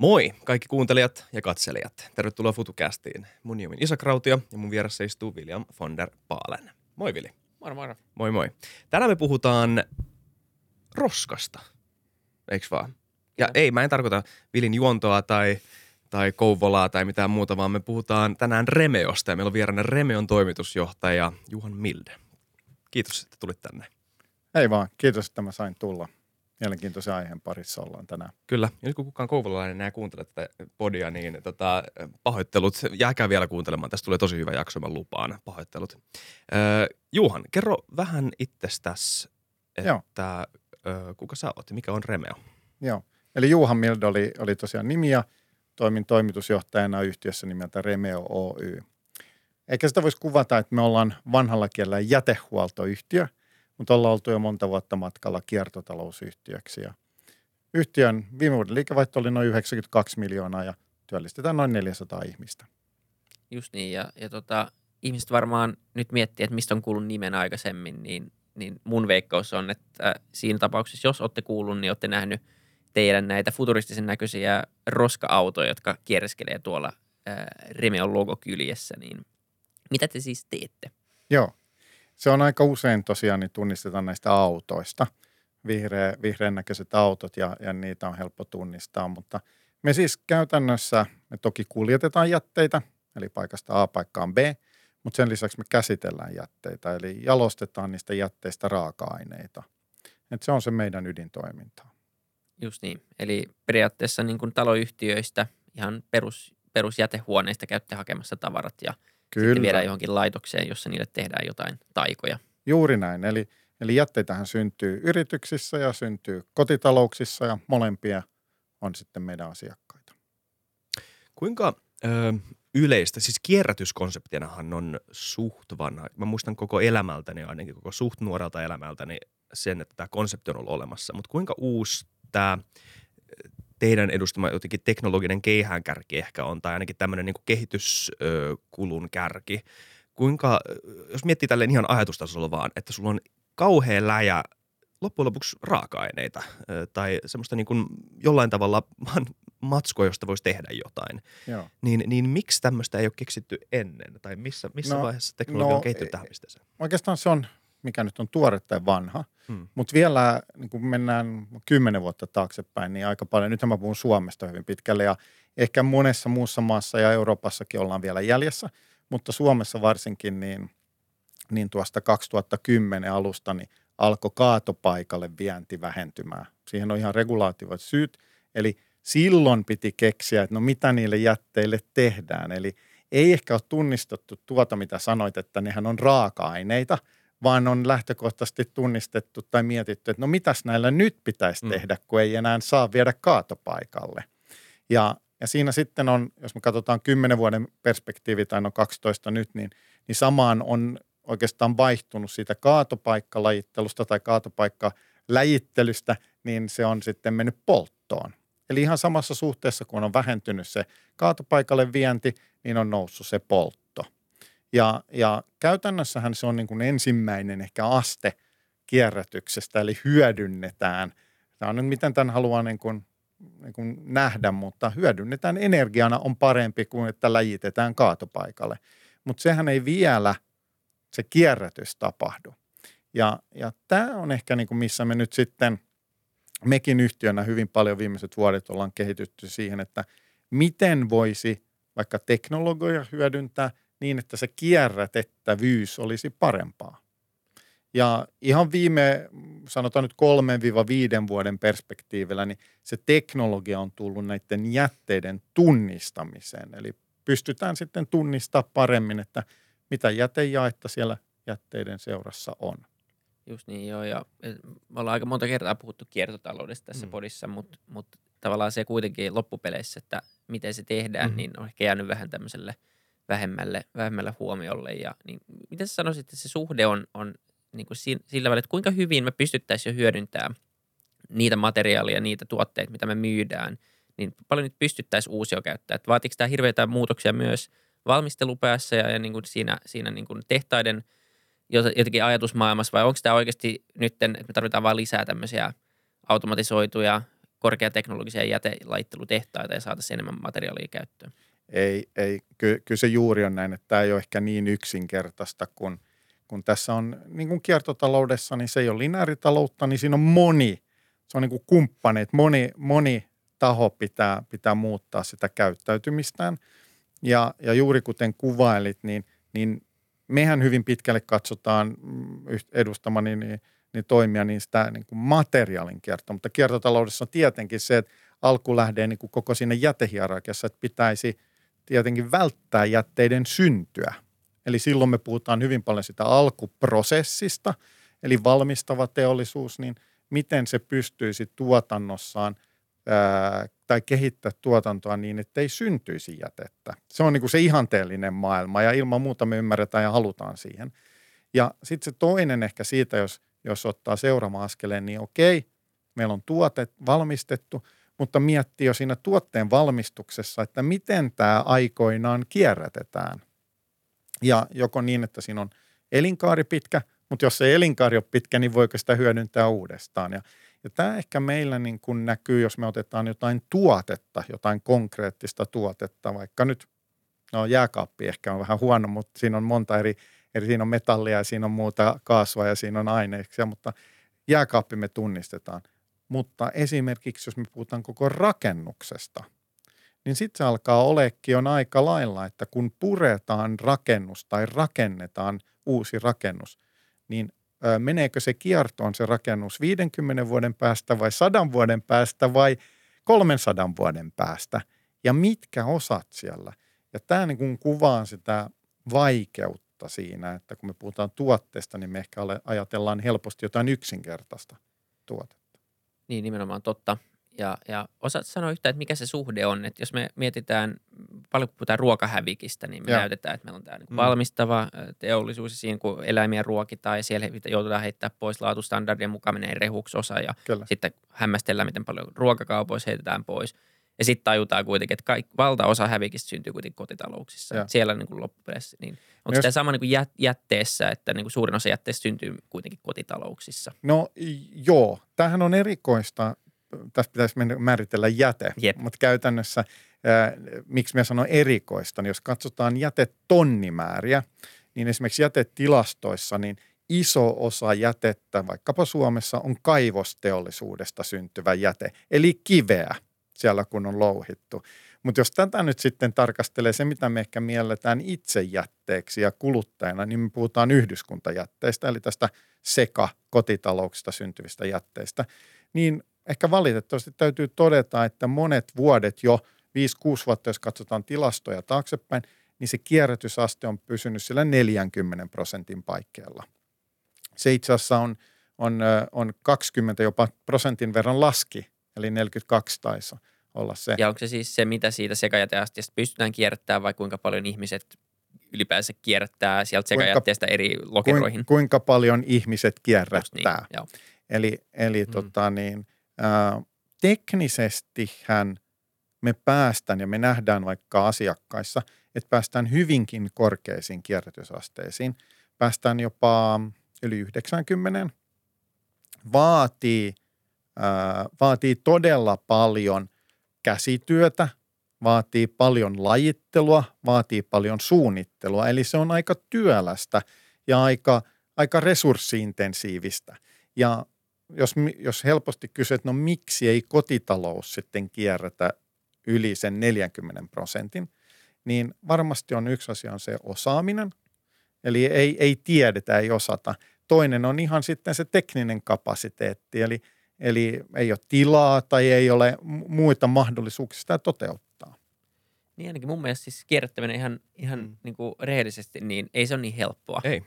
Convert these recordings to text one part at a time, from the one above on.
Moi kaikki kuuntelijat ja katselijat. Tervetuloa FutuCastiin. Mun nimi on Isa Krautio ja mun vieressä istuu William von der Paalen. Moi Vili. Moro moro. Moi moi. Tänään me puhutaan roskasta, eiks vaan? Ja Joo. ei, mä en tarkoita Vilin juontoa tai, tai Kouvolaa tai mitään muuta, vaan me puhutaan tänään Remeosta ja meillä on vieraana Remeon toimitusjohtaja Juhan Milde. Kiitos, että tulit tänne. Ei vaan, kiitos, että mä sain tulla. Mielenkiintoisen aiheen parissa ollaan tänään. Kyllä. Ja nyt kun kukaan kouvolalainen enää kuuntele tätä podia, niin tota, pahoittelut. Jääkää vielä kuuntelemaan. Tästä tulee tosi hyvä jakso, mä lupaan. Pahoittelut. Öö, Juhan, kerro vähän itsestäsi, että öö, kuka sä oot ja mikä on Remeo? Joo. Eli Juhan Mild oli, oli tosiaan nimi ja toimin toimitusjohtajana yhtiössä nimeltä Remeo Oy. Eikä sitä voisi kuvata, että me ollaan vanhalla kielellä jätehuoltoyhtiö, mutta ollaan oltu jo monta vuotta matkalla kiertotalousyhtiöksi. Ja yhtiön viime vuoden liikevaihto oli noin 92 miljoonaa ja työllistetään noin 400 ihmistä. Just niin, ja, ja tota, ihmiset varmaan nyt miettii, että mistä on kuullut nimen aikaisemmin, niin, niin mun veikkaus on, että siinä tapauksessa, jos olette kuullut, niin olette nähnyt teidän näitä futuristisen näköisiä roska-autoja, jotka kierskelee tuolla ää, Remeon logokyljessä, niin mitä te siis teette? Joo. Se on aika usein tosiaan, niin tunnistetaan näistä autoista. Vihreä, vihreän näköiset autot ja, ja niitä on helppo tunnistaa, mutta me siis käytännössä, me toki kuljetetaan jätteitä, eli paikasta A paikkaan B, mutta sen lisäksi me käsitellään jätteitä, eli jalostetaan niistä jätteistä raaka-aineita. Et se on se meidän ydintoimintaa. Just niin, eli periaatteessa niin kuin taloyhtiöistä, ihan perus, perusjätehuoneista käytte hakemassa tavarat ja sitten viedään johonkin laitokseen, jossa niille tehdään jotain taikoja. Juuri näin. Eli, eli jätteitähän syntyy yrityksissä ja syntyy kotitalouksissa ja molempia on sitten meidän asiakkaita. Kuinka ö, yleistä, siis kierrätyskonseptinahan on suht vanha. Mä muistan koko elämältäni, ainakin koko suht nuorelta elämältäni sen, että tämä konsepti on ollut olemassa. Mutta kuinka uusi tämä teidän edustama jotenkin teknologinen keihäänkärki ehkä on, tai ainakin tämmöinen niin kehityskulun kärki. Kuinka, jos miettii tälleen ihan ajatustasolla vaan, että sulla on kauhea läjä loppujen lopuksi raaka-aineita tai semmoista niin kuin jollain tavalla vaan matskoa, josta voisi tehdä jotain, Joo. niin, niin miksi tämmöistä ei ole keksitty ennen? Tai missä, missä No, vaiheessa teknologia no, on kehittynyt e- tähän pisteeseen? Oikeastaan se on, mikä nyt on tuore tai vanha, Hmm. mutta vielä niin kun mennään kymmenen vuotta taaksepäin, niin aika paljon, nythän mä puhun Suomesta hyvin pitkälle ja ehkä monessa muussa maassa ja Euroopassakin ollaan vielä jäljessä, mutta Suomessa varsinkin niin, niin tuosta 2010 alusta niin alkoi kaatopaikalle vienti vähentymään. Siihen on ihan regulaativat syyt, eli silloin piti keksiä, että no mitä niille jätteille tehdään. Eli ei ehkä ole tunnistettu tuota, mitä sanoit, että nehän on raaka-aineita, vaan on lähtökohtaisesti tunnistettu tai mietitty, että no mitäs näillä nyt pitäisi Mm. tehdä, kun ei enää saa viedä kaatopaikalle. Ja, ja siinä sitten on, jos me katsotaan 10 vuoden perspektiivi tai no 12 nyt, niin, niin samaan on oikeastaan vaihtunut siitä kaatopaikkalajittelusta tai kaatopaikkaläjittelystä, niin se on sitten mennyt polttoon. Eli ihan samassa suhteessa, kun on vähentynyt se kaatopaikalle vienti, niin on noussut se poltto. Ja, ja käytännössähän se on niin kuin ensimmäinen ehkä aste kierrätyksestä, eli hyödynnetään. Tämä on nyt miten tämän haluaa niin kuin, niin kuin nähdä, mutta hyödynnetään energiana on parempi kuin että läjitetään kaatopaikalle. Mutta sehän ei vielä se kierrätys tapahdu. Ja, ja tämä on ehkä niin kuin missä me nyt sitten, mekin yhtiönä hyvin paljon viimeiset vuodet ollaan kehitytty siihen, että miten voisi vaikka teknologia hyödyntää niin, että se kierrätettävyys olisi parempaa. Ja ihan viime, sanotaan nyt 3-5 vuoden perspektiivillä, niin se teknologia on tullut näiden jätteiden tunnistamiseen. Eli pystytään sitten tunnistaa paremmin, että mitä jätejaetta siellä jätteiden seurassa on. Just niin, joo. Ja me ollaan aika monta kertaa puhuttu kiertotaloudesta tässä Mm. podissa, mutta mut tavallaan se kuitenkin loppupeleissä, että miten se tehdään, mm. niin on ehkä jäänyt vähän tämmöiselle vähemmälle, vähemmälle huomiolle. Ja niin, miten sä sanoisit, että se suhde on, on niin kuin si- sillä välillä, että kuinka hyvin me pystyttäisiin jo hyödyntämään niitä materiaaleja, niitä tuotteita, mitä me myydään, niin paljon nyt pystyttäisiin uusia käyttää. Että vaatiiko tämä hirveitä muutoksia myös valmistelupäässä ja, ja niin kuin siinä, siinä niin kuin tehtaiden jot- jotenkin ajatusmaailmassa vai onko tämä oikeasti nyt, että me tarvitaan vain lisää tämmöisiä automatisoituja korkeateknologisia jätelaittelutehtaita ja saataisiin enemmän materiaalia käyttöön. Ei, ei. Ky, kyllä se juuri on näin, että tämä ei ole ehkä niin yksinkertaista kuin, kun tässä on niin kuin kiertotaloudessa, niin se ei ole lineaaritaloutta, niin siinä on moni, se on niin kuin kumppaneet, moni, moni taho pitää, pitää muuttaa sitä käyttäytymistään. Ja, ja juuri kuten kuvailit, niin, niin mehän hyvin pitkälle katsotaan mm, edustamani niin, niin toimia niin sitä niin kuin materiaalin kiertoa, mutta kiertotaloudessa on tietenkin se, että alku lähtee niin kuin koko siinä jätehierarkiassa, että pitäisi tietenkin välttää jätteiden syntyä. Eli silloin me puhutaan hyvin paljon sitä alkuprosessista, eli valmistava teollisuus, niin miten se pystyisi tuotannossaan – tai kehittää tuotantoa niin, että ei syntyisi jätettä. Se on niin kuin se ihanteellinen maailma ja ilman muuta me ymmärretään ja halutaan siihen. Ja sitten se toinen ehkä siitä, jos, jos ottaa seuraava askeleen, niin okei, meillä on tuote valmistettu, mutta miettii jo siinä tuotteen valmistuksessa, että miten tämä aikoinaan kierrätetään. Ja joko niin, että siinä on elinkaari pitkä, mutta jos se elinkaari on pitkä, niin voiko sitä hyödyntää uudestaan. Ja ja tämä ehkä meillä niin kuin näkyy, jos me otetaan jotain tuotetta, jotain konkreettista tuotetta, vaikka nyt, no jääkaappi ehkä on vähän huono, mutta siinä on monta eri, eri siinä on metallia ja siinä on muuta kaasua ja siinä on aineeksia, mutta jääkaappi me tunnistetaan. Mutta esimerkiksi jos me puhutaan koko rakennuksesta, niin sitten se alkaa olekin on aika lailla, että kun puretaan rakennus tai rakennetaan uusi rakennus, niin meneekö se kiertoon se rakennus 50 vuoden päästä vai 100 vuoden päästä vai 300 vuoden päästä ja mitkä osat siellä. Ja tämä niin kuin kuvaa sitä vaikeutta siinä, että kun me puhutaan tuotteesta, niin me ehkä ajatellaan helposti jotain yksinkertaista tuotetta. Niin, nimenomaan totta. Ja, ja osaat sanoa yhtään, että mikä se suhde on. Että jos me mietitään, paljon kun puhutaan ruokahävikistä, niin me ja. näytetään, että meillä on tämä niin valmistava teollisuus. Ja siinä kun eläimiä ruokitaan ja siellä joudutaan heittää pois laatustandardien mukaan menee rehuksi osa. Ja Kyllä. sitten hämmästellään, miten paljon ruokakaupoissa heitetään pois. Ja sitten tajutaan kuitenkin, että kaik, valtaosa hävikistä syntyy kuitenkin kotitalouksissa. Ja. Siellä niin kuin loppupeleissä, niin onko Jos... tämä sama niin kuin jät, jätteessä, että niin kuin suurin osa jätteistä syntyy kuitenkin kotitalouksissa? No joo, tämähän on erikoista tässä pitäisi määritellä jäte, yep. mutta käytännössä miksi me sanon erikoista, niin jos katsotaan jätetonnimääriä, niin esimerkiksi jätetilastoissa niin iso osa jätettä vaikkapa Suomessa on kaivosteollisuudesta syntyvä jäte, eli kiveä siellä kun on louhittu. Mutta jos tätä nyt sitten tarkastelee se, mitä me ehkä mielletään itse jätteeksi ja kuluttajana, niin me puhutaan yhdyskuntajätteistä, eli tästä seka kotitalouksista syntyvistä jätteistä, niin ehkä valitettavasti täytyy todeta, että monet vuodet jo 5-6 vuotta, jos katsotaan tilastoja taaksepäin, niin se kierrätysaste on pysynyt sillä 40 prosentin paikkeilla. Se itse asiassa on, on, on 20 jopa prosentin verran laski, eli 42 taisi olla se. Ja onko se siis se, mitä siitä sekajäteasteesta pystytään kierrättämään vai kuinka paljon ihmiset ylipäänsä kierrättää sieltä sekajätteestä eri lokeroihin? Kuinka paljon ihmiset kierrättää. Niin, eli eli mm. tota niin, teknisestihän me päästään ja me nähdään vaikka asiakkaissa, että päästään hyvinkin korkeisiin kierrätysasteisiin. Päästään jopa yli 90. Vaatii, ää, vaatii todella paljon käsityötä, vaatii paljon lajittelua, vaatii paljon suunnittelua. Eli se on aika työlästä ja aika, aika resurssiintensiivistä. Ja jos, jos helposti kysyt, no miksi ei kotitalous sitten kierrätä yli sen 40 prosentin, niin varmasti on yksi asia on se osaaminen, eli ei, ei tiedetä, ei osata. Toinen on ihan sitten se tekninen kapasiteetti, eli, eli ei ole tilaa tai ei ole muita mahdollisuuksia sitä toteuttaa. Niin ainakin mun mielestä siis kierrättäminen ihan, ihan mm. niin kuin rehellisesti, niin ei se ole niin helppoa. Ei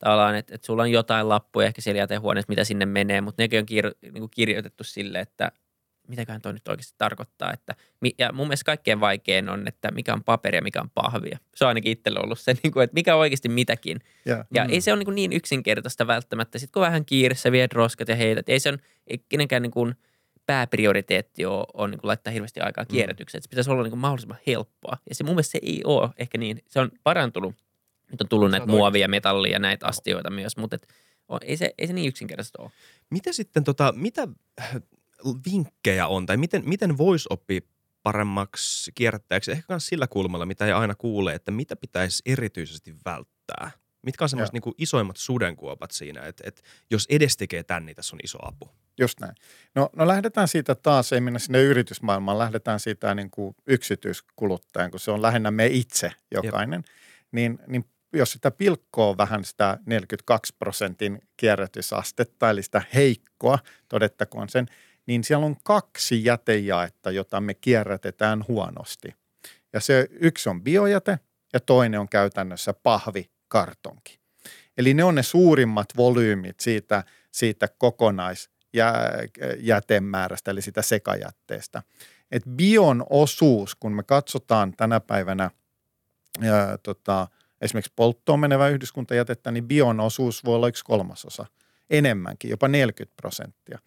tavallaan, että, että sulla on jotain lappuja ehkä siellä jätehuoneessa, mitä sinne menee, mutta nekin on kir, niin kuin kirjoitettu sille, että mitäköhän toi nyt oikeasti tarkoittaa. Että, ja mun mielestä kaikkein vaikein on, että mikä on paperia ja mikä on pahvia. Se on ainakin itsellä ollut se, niin kuin, että mikä on oikeasti mitäkin. Yeah. Ja mm. ei se ole niin, niin yksinkertaista välttämättä. Sitten kun vähän kiireessä viet roskat ja heität, ei se on ei kenenkään niin kuin pääprioriteetti on, on niin kuin laittaa hirveästi aikaa mm. kierrätykseen. Se pitäisi olla niin kuin mahdollisimman helppoa. Ja se mun mielestä se ei ole ehkä niin. Se on parantunut nyt on tullut näitä muovia, metallia ja näitä astioita myös, mutta et, on, ei, se, ei se niin yksinkertaisesti ole. Mitä sitten, tota, mitä vinkkejä on, tai miten, miten voisi oppia paremmaksi kierrättäjäksi, ehkä myös sillä kulmalla, mitä ei aina kuule, että mitä pitäisi erityisesti välttää? Mitkä on semmoiset niin isoimmat sudenkuopat siinä, että, että jos edes tekee tämän, niin tässä on iso apu? Just näin. No, no lähdetään siitä taas, ei mennä sinne yritysmaailmaan, lähdetään siitä niin kuin yksityiskuluttajan, kun se on lähinnä me itse jokainen. Niin, niin jos sitä pilkkoo vähän sitä 42 prosentin kierrätysastetta, eli sitä heikkoa, todettakoon sen, niin siellä on kaksi jätejaetta, jota me kierrätetään huonosti. Ja se yksi on biojäte ja toinen on käytännössä pahvikartonki. Eli ne on ne suurimmat volyymit siitä, siitä kokonaisjätemäärästä, eli sitä sekajätteestä. Et bion osuus, kun me katsotaan tänä päivänä ää, tota, esimerkiksi polttoon menevä yhdyskuntajätettä, niin bion osuus voi olla yksi kolmasosa, enemmänkin, jopa 40 prosenttia.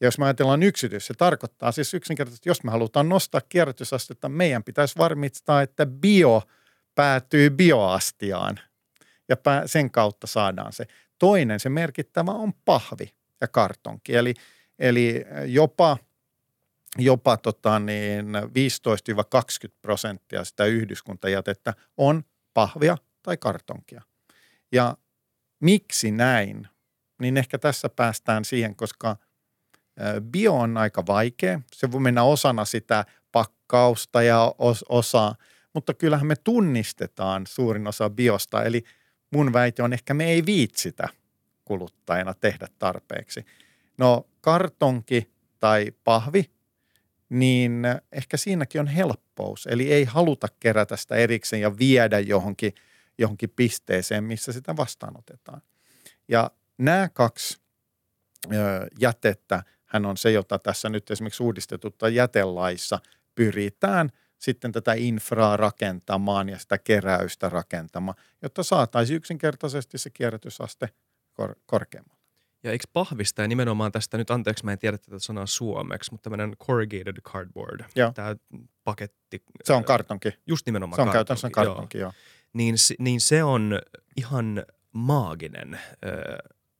Jos me ajatellaan yksityis, se tarkoittaa siis yksinkertaisesti, jos me halutaan nostaa kierrätysastetta, meidän pitäisi varmistaa, että bio päätyy bioastiaan ja sen kautta saadaan se. Toinen, se merkittävä on pahvi ja kartonki, eli, eli jopa, jopa tota niin 15-20 prosenttia sitä yhdyskuntajätettä on pahvia tai kartonkia. Ja miksi näin? Niin ehkä tässä päästään siihen, koska – Bio on aika vaikea. Se voi mennä osana sitä pakkausta ja os- osaa, mutta kyllähän me tunnistetaan suurin osa biosta. Eli mun väite on, ehkä me ei viitsitä kuluttajana tehdä tarpeeksi. No kartonki tai pahvi, niin ehkä siinäkin on helppous. Eli ei haluta kerätä sitä erikseen ja viedä johonkin, johonkin pisteeseen, missä sitä vastaanotetaan. Ja nämä kaksi ö, jätettä – hän on se, jota tässä nyt esimerkiksi uudistetutta jätelaissa pyritään sitten tätä infraa rakentamaan ja sitä keräystä rakentamaan, jotta saataisiin yksinkertaisesti se kierrätysaste kor- korkeammalle. Ja eikö pahvista ja nimenomaan tästä nyt, anteeksi mä en tiedä tätä sanaa suomeksi, mutta tämmöinen corrugated cardboard, joo. tämä paketti. Se on kartonki. Just nimenomaan Se on kartonki, käytännössä kartonki, joo. joo. Niin, niin se on ihan maaginen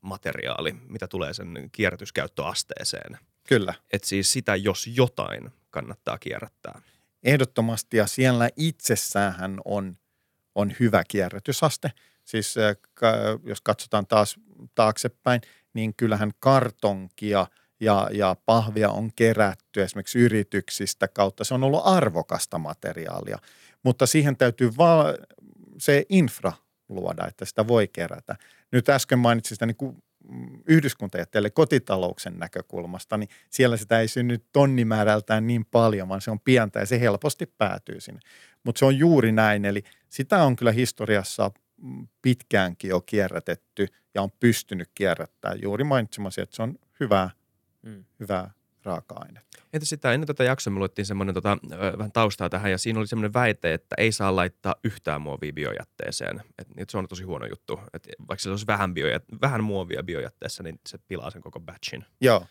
materiaali, mitä tulee sen kierrätyskäyttöasteeseen. Kyllä. Et siis sitä, jos jotain, kannattaa kierrättää. Ehdottomasti ja siellä itsessään on, on hyvä kierrätysaste. Siis äh, jos katsotaan taas taaksepäin, niin kyllähän kartonkia ja, ja pahvia on kerätty esimerkiksi yrityksistä kautta. Se on ollut arvokasta materiaalia, mutta siihen täytyy vaan se infra luoda, että sitä voi kerätä. Nyt äsken mainitsin sitä niin kuin yhdyskuntajätteelle kotitalouksen näkökulmasta, niin siellä sitä ei synny tonnimäärältään niin paljon, vaan se on pientä ja se helposti päätyy sinne. Mutta se on juuri näin, eli sitä on kyllä historiassa pitkäänkin jo kierrätetty ja on pystynyt kierrättämään juuri mainitsemasi, että se on hyvää, mm. hyvää raaka-ainetta. Entä sitä ennen tätä jaksoa me luettiin semmoinen tota, vähän taustaa tähän ja siinä oli semmoinen väite, että ei saa laittaa yhtään muovia biojätteeseen. Et, et se on tosi huono juttu. Et vaikka sillä olisi vähän, biojät, vähän muovia biojätteessä, niin se pilaa sen koko batchin. Joo.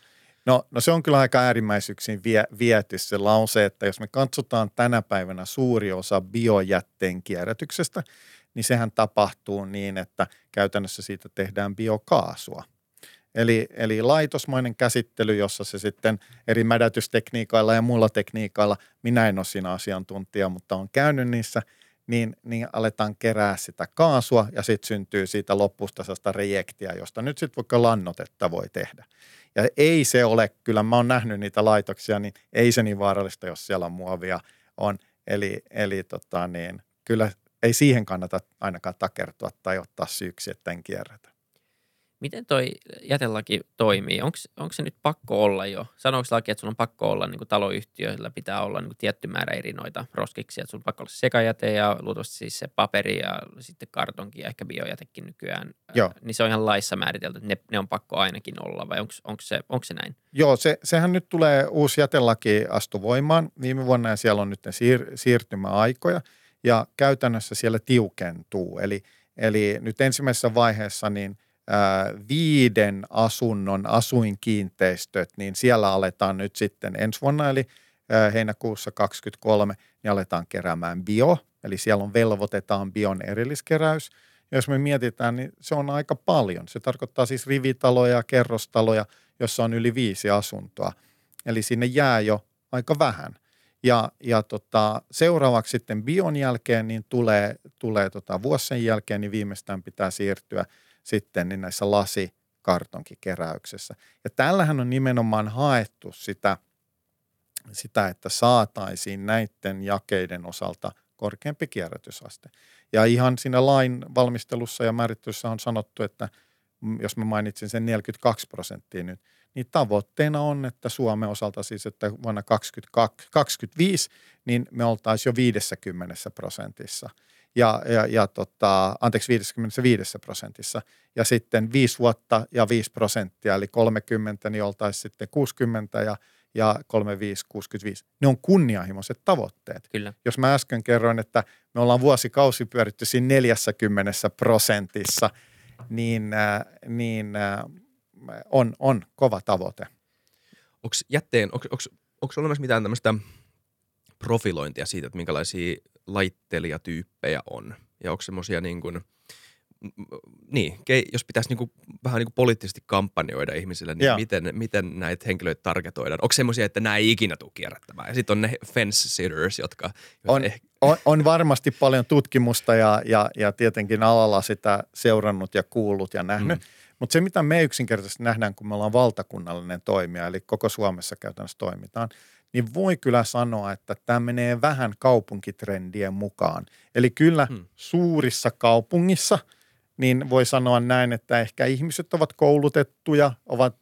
No, no se on kyllä aika äärimmäisyyksiin vie, viety se lause, että jos me katsotaan tänä päivänä suuri osa biojätteen kierrätyksestä, niin sehän tapahtuu niin, että käytännössä siitä tehdään biokaasua – Eli, eli laitosmainen käsittely, jossa se sitten eri mädätystekniikoilla ja muilla tekniikoilla, minä en ole siinä asiantuntija, mutta on käynyt niissä, niin, niin aletaan kerää sitä kaasua ja sitten syntyy siitä loppustaisesta rejektiä, josta nyt sitten vaikka lannotetta voi tehdä. Ja ei se ole, kyllä mä oon nähnyt niitä laitoksia, niin ei se niin vaarallista, jos siellä muovia on. Eli, eli tota niin, kyllä ei siihen kannata ainakaan takertua tai ottaa syyksi, että en kierrätä. Miten toi jätelaki toimii? Onko se nyt pakko olla jo? Sanooko laki, että sulla on pakko olla niin kuin taloyhtiöillä pitää olla niin tietty määrä eri noita roskiksi, että sulla on pakko olla sekajäte ja luultavasti siis se paperi ja sitten kartonki ja ehkä biojätekin nykyään. Joo. Niin se on ihan laissa määritelty, että ne, ne on pakko ainakin olla vai onko se, onko se näin? Joo, se, sehän nyt tulee uusi jätelaki astu voimaan viime vuonna ja siellä on nyt ne siir, siirtymäaikoja ja käytännössä siellä tiukentuu. Eli, eli nyt ensimmäisessä vaiheessa niin – viiden asunnon asuinkiinteistöt, niin siellä aletaan nyt sitten ensi vuonna, eli heinäkuussa 2023, niin aletaan keräämään bio, eli siellä on velvoitetaan bion erilliskeräys. Jos me mietitään, niin se on aika paljon. Se tarkoittaa siis rivitaloja ja kerrostaloja, jossa on yli viisi asuntoa. eli sinne jää jo aika vähän. Ja, ja tota, seuraavaksi sitten bion jälkeen niin tulee, tulee tota, vuosien jälkeen, niin viimeistään pitää siirtyä sitten niin näissä lasikartonkikeräyksessä. Ja tällähän on nimenomaan haettu sitä, sitä, että saataisiin näiden jakeiden osalta korkeampi kierrätysaste. Ja ihan siinä lain valmistelussa ja määrittelyssä on sanottu, että jos mä mainitsin sen 42 prosenttia nyt, niin tavoitteena on, että Suomen osalta siis, että vuonna 2025, niin me oltaisiin jo 50 prosentissa. Ja, ja, ja tota, anteeksi, 55 prosentissa. Ja sitten 5 vuotta ja 5 prosenttia, eli 30, niin oltaisiin sitten 60 ja, ja 35, 65. Ne on kunnianhimoiset tavoitteet. Kyllä. Jos mä äsken kerroin, että me ollaan vuosikausi pyöritty siinä 40 prosentissa, niin, äh, niin äh, on, on kova tavoite. Onko jätteen, onko, olemassa mitään tämmöistä profilointia siitä, että minkälaisia laittelijatyyppejä on? Ja onko semmoisia niin kuin, niin, jos pitäisi niin kuin, vähän niin kuin poliittisesti kampanjoida ihmisille, niin miten, miten näitä henkilöitä targetoidaan? Onko semmoisia, että nämä ei ikinä tule kierrättämään? Ja sitten on ne fence sitters, jotka... On, eh... on, on varmasti paljon tutkimusta ja, ja, ja tietenkin alalla sitä seurannut ja kuullut ja nähnyt. Mm. Mutta se, mitä me yksinkertaisesti nähdään, kun me ollaan valtakunnallinen toimija, eli koko Suomessa käytännössä toimitaan, niin voi kyllä sanoa, että tämä menee vähän kaupunkitrendien mukaan. Eli kyllä hmm. suurissa kaupungissa, niin voi sanoa näin, että ehkä ihmiset ovat koulutettuja, ovat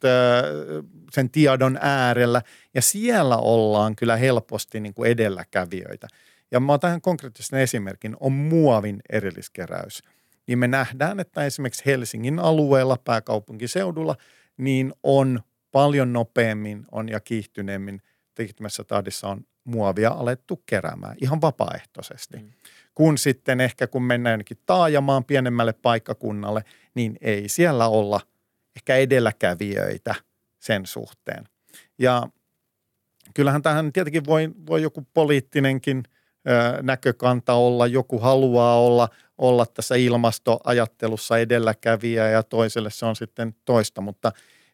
sen tiedon äärellä, ja siellä ollaan kyllä helposti niin kuin edelläkävijöitä. Ja mä otan konkreettisen esimerkin, on muovin erilliskeräys – niin me nähdään, että esimerkiksi Helsingin alueella, pääkaupunkiseudulla, niin on paljon nopeammin on ja kiihtyneemmin kiihtymässä tahdissa on muovia alettu keräämään ihan vapaaehtoisesti. Mm. Kun sitten ehkä kun mennään jonnekin taajamaan pienemmälle paikkakunnalle, niin ei siellä olla ehkä edelläkävijöitä sen suhteen. Ja kyllähän tähän tietenkin voi, voi joku poliittinenkin – näkökanta olla, joku haluaa olla, olla tässä ilmastoajattelussa edelläkävijä ja toiselle se on sitten toista, mutta,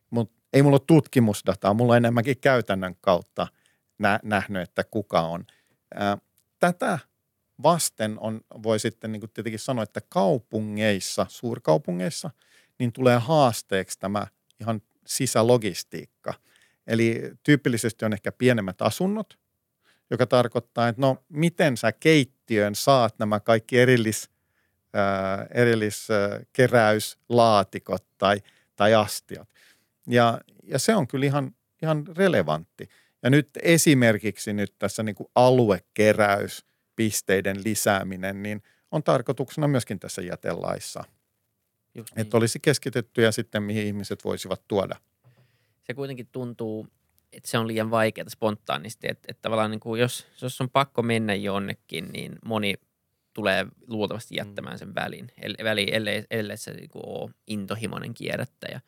mutta ei mulla ole tutkimusdataa, mulla on enemmänkin käytännön kautta nä, nähnyt, että kuka on. Tätä vasten on, voi sitten niin tietenkin sanoa, että kaupungeissa, suurkaupungeissa, niin tulee haasteeksi tämä ihan sisälogistiikka. Eli tyypillisesti on ehkä pienemmät asunnot, joka tarkoittaa, että no miten sä keittiön saat nämä kaikki erillis, ää, erilliskeräyslaatikot tai, tai astiat. Ja, ja se on kyllä ihan, ihan relevantti. Ja nyt esimerkiksi nyt tässä niin kuin aluekeräyspisteiden lisääminen, niin on tarkoituksena myöskin tässä jätelaissa. Just niin. Että olisi keskitettyjä sitten, mihin ihmiset voisivat tuoda. Se kuitenkin tuntuu että se on liian vaikeaa spontaanisti. Että, että tavallaan niin kuin jos, jos on pakko mennä jonnekin, niin moni tulee luultavasti jättämään sen välin, väliin, ellei, ellei se niin kuin ole intohimoinen kierrättäjä.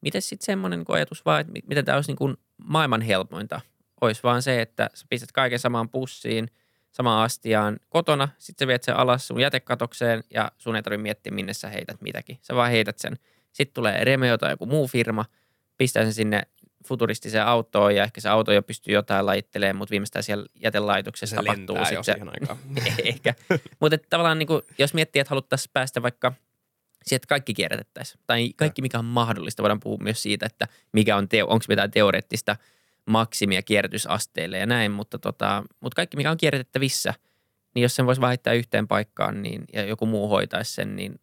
Miten sitten semmoinen niin ajatus vaan, että miten tämä olisi niin kuin maailman helpointa? Olisi vaan se, että sä pistät kaiken samaan pussiin, samaan astiaan kotona, sitten sä viet sen alas sun jätekatokseen ja sun ei tarvitse miettiä, minne sä heität mitäkin. Sä vaan heität sen. Sitten tulee Remeo tai joku muu firma, pistää sen sinne futuristiseen autoon ja ehkä se auto jo pystyy jotain laittelemaan, mutta viimeistään siellä jätelaitoksessa se tapahtuu sitten se. ehkä. mutta tavallaan niin kuin, jos miettii, että haluttaisiin päästä vaikka siihen, että kaikki kierrätettäisiin. Tai kaikki, mikä on mahdollista. Voidaan puhua myös siitä, että mikä on teo, onko mitään teoreettista maksimia kierrätysasteille ja näin, mutta, tota, mutta kaikki, mikä on kierrätettävissä, niin jos sen voisi vaihtaa yhteen paikkaan niin, ja joku muu hoitaisi sen, niin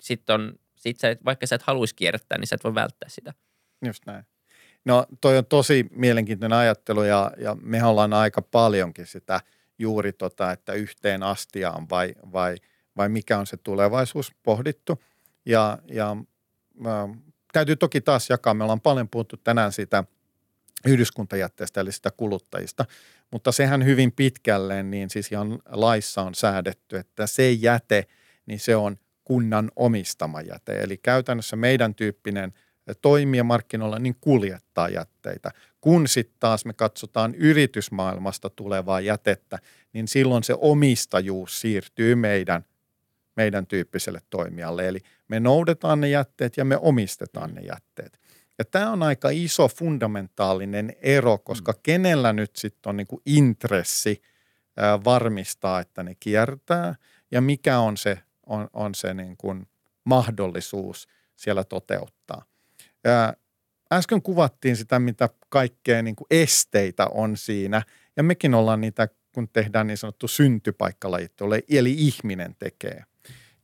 sitten on, sit sä, vaikka sä et haluaisi kierrättää, niin sä et voi välttää sitä. Just näin. No toi on tosi mielenkiintoinen ajattelu ja, ja me ollaan aika paljonkin sitä juuri tota, että yhteen astiaan vai, vai, vai mikä on se tulevaisuus pohdittu. Ja, ja ä, täytyy toki taas jakaa, me ollaan paljon puhuttu tänään siitä yhdyskuntajätteestä eli sitä kuluttajista, mutta sehän hyvin pitkälleen niin siis ihan laissa on säädetty, että se jäte, niin se on kunnan omistama jäte. Eli käytännössä meidän tyyppinen – toimia markkinoilla, niin kuljettaa jätteitä. Kun sitten taas me katsotaan yritysmaailmasta tulevaa jätettä, niin silloin se omistajuus siirtyy meidän, meidän tyyppiselle toimijalle. Eli me noudetaan ne jätteet ja me omistetaan ne jätteet. Ja tämä on aika iso fundamentaalinen ero, koska mm. kenellä nyt sitten on niinku intressi ää, varmistaa, että ne kiertää ja mikä on se, on, on se niin kuin mahdollisuus siellä toteuttaa. Ää, äsken kuvattiin sitä, mitä kaikkea niin kuin esteitä on siinä ja mekin ollaan niitä, kun tehdään niin sanottu syntypaikkalajittelu, eli ihminen tekee.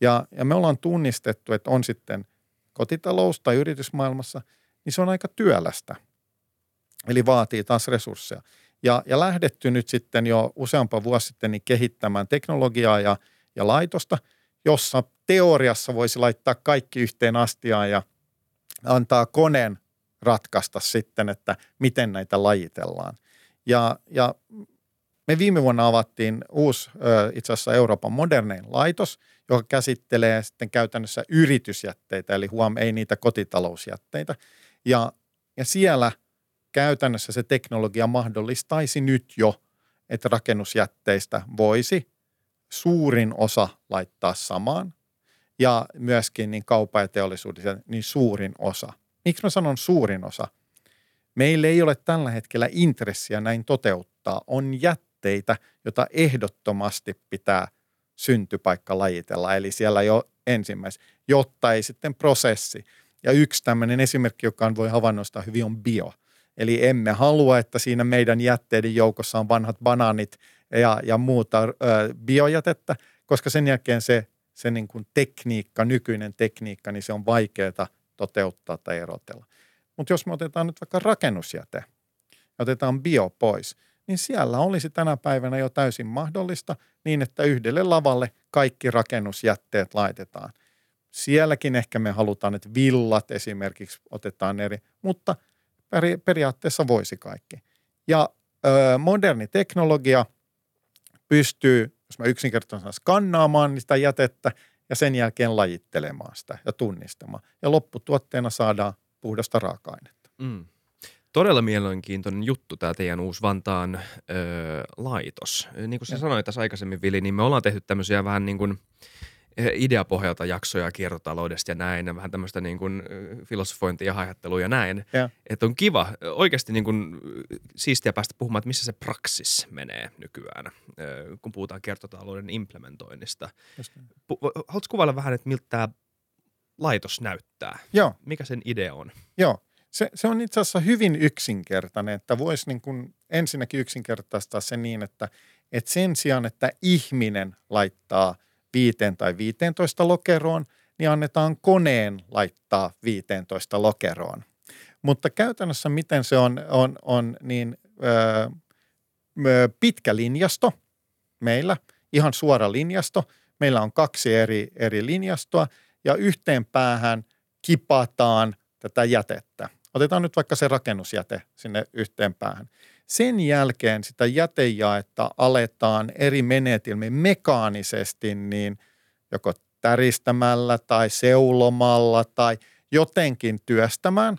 Ja, ja me ollaan tunnistettu, että on sitten kotitalous tai yritysmaailmassa – niin se on aika työlästä. Eli vaatii taas resursseja. Ja, ja lähdetty nyt sitten jo useampa vuosi sitten niin kehittämään teknologiaa ja, ja laitosta, jossa teoriassa voisi laittaa kaikki yhteen astiaan ja antaa koneen ratkaista sitten, että miten näitä lajitellaan. Ja, ja me viime vuonna avattiin uusi itse asiassa Euroopan modernein laitos, joka käsittelee sitten käytännössä yritysjätteitä, eli huom ei niitä kotitalousjätteitä. Ja, ja siellä käytännössä se teknologia mahdollistaisi nyt jo, että rakennusjätteistä voisi suurin osa laittaa samaan ja myöskin niin kaupa- ja teollisuudessa niin suurin osa. Miksi mä sanon suurin osa? Meillä ei ole tällä hetkellä intressiä näin toteuttaa. On jätteitä, jota ehdottomasti pitää syntypaikka lajitella, eli siellä jo ensimmäisenä, jotta ei sitten prosessi – ja yksi tämmöinen esimerkki, joka voi havainnoistaa hyvin, on bio. Eli emme halua, että siinä meidän jätteiden joukossa on vanhat banaanit ja, ja muuta ö, biojätettä, koska sen jälkeen se, se niin kuin tekniikka, nykyinen tekniikka, niin se on vaikeaa toteuttaa tai erotella. Mutta jos me otetaan nyt vaikka rakennusjäte otetaan bio pois, niin siellä olisi tänä päivänä jo täysin mahdollista niin, että yhdelle lavalle kaikki rakennusjätteet laitetaan. Sielläkin ehkä me halutaan, että villat esimerkiksi otetaan eri, mutta peri, periaatteessa voisi kaikki. Ja ö, moderni teknologia pystyy, jos mä yksinkertaisesti skannaamaan sitä jätettä ja sen jälkeen lajittelemaan sitä ja tunnistamaan. Ja lopputuotteena saadaan puhdasta raaka-ainetta. Mm. Todella mielenkiintoinen juttu tämä teidän uusi Vantaan ö, laitos. Niin kuin sä ja. sanoit tässä aikaisemmin, Vili, niin me ollaan tehty tämmöisiä vähän niin kuin – ideapohjalta jaksoja kiertotaloudesta ja näin, vähän tämmöistä niin kuin filosofointia ja haihattelua ja näin. Ja. Että on kiva oikeasti niin kuin siistiä päästä puhumaan, että missä se praksis menee nykyään, kun puhutaan kiertotalouden implementoinnista. Haluatko kuvailla vähän, että miltä tämä laitos näyttää? Joo. Mikä sen idea on? Joo. Se, se on itse asiassa hyvin yksinkertainen, että voisi niin kuin ensinnäkin yksinkertaistaa se niin, että, että sen sijaan, että ihminen laittaa – 5 tai 15 lokeroon, niin annetaan koneen laittaa 15 lokeroon. Mutta käytännössä miten se on, on, on niin öö, pitkä linjasto meillä, ihan suora linjasto. Meillä on kaksi eri, eri linjastoa ja yhteen päähän kipataan tätä jätettä. Otetaan nyt vaikka se rakennusjäte sinne yhteen päähän. Sen jälkeen sitä jätejaetta aletaan eri menetelmin mekaanisesti niin joko täristämällä tai seulomalla tai jotenkin työstämään.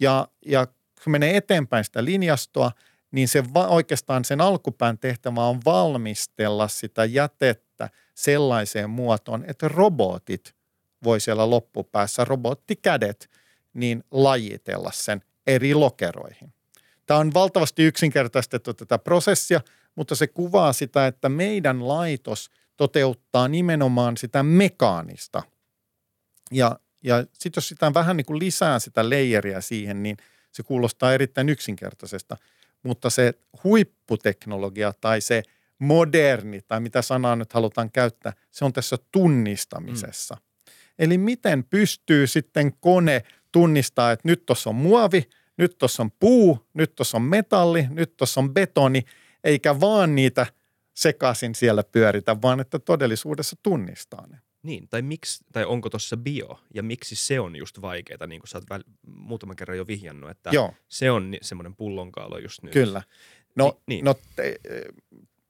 Ja, ja kun menee eteenpäin sitä linjastoa, niin se va, oikeastaan sen alkupään tehtävä on valmistella sitä jätettä sellaiseen muotoon, että robotit voi siellä loppupäässä, robottikädet, niin lajitella sen eri lokeroihin. Tämä on valtavasti yksinkertaistettu tätä prosessia, mutta se kuvaa sitä, että meidän laitos toteuttaa nimenomaan sitä mekaanista. Ja, ja sitten jos sitä vähän niin kuin lisää sitä leijeriä siihen, niin se kuulostaa erittäin yksinkertaisesta. Mutta se huipputeknologia tai se moderni tai mitä sanaa nyt halutaan käyttää, se on tässä tunnistamisessa. Mm. Eli miten pystyy sitten kone tunnistaa, että nyt tuossa on muovi – nyt tuossa on puu, nyt tuossa on metalli, nyt tuossa on betoni, eikä vaan niitä sekaisin siellä pyöritä, vaan että todellisuudessa tunnistaa ne. Niin, tai, miksi, tai onko tuossa bio, ja miksi se on just vaikeaa, niin kuin sä oot väl, muutaman kerran jo vihjannut, että Joo. se on semmoinen pullonkaalo just nyt. Kyllä. No, Ni, niin. no te,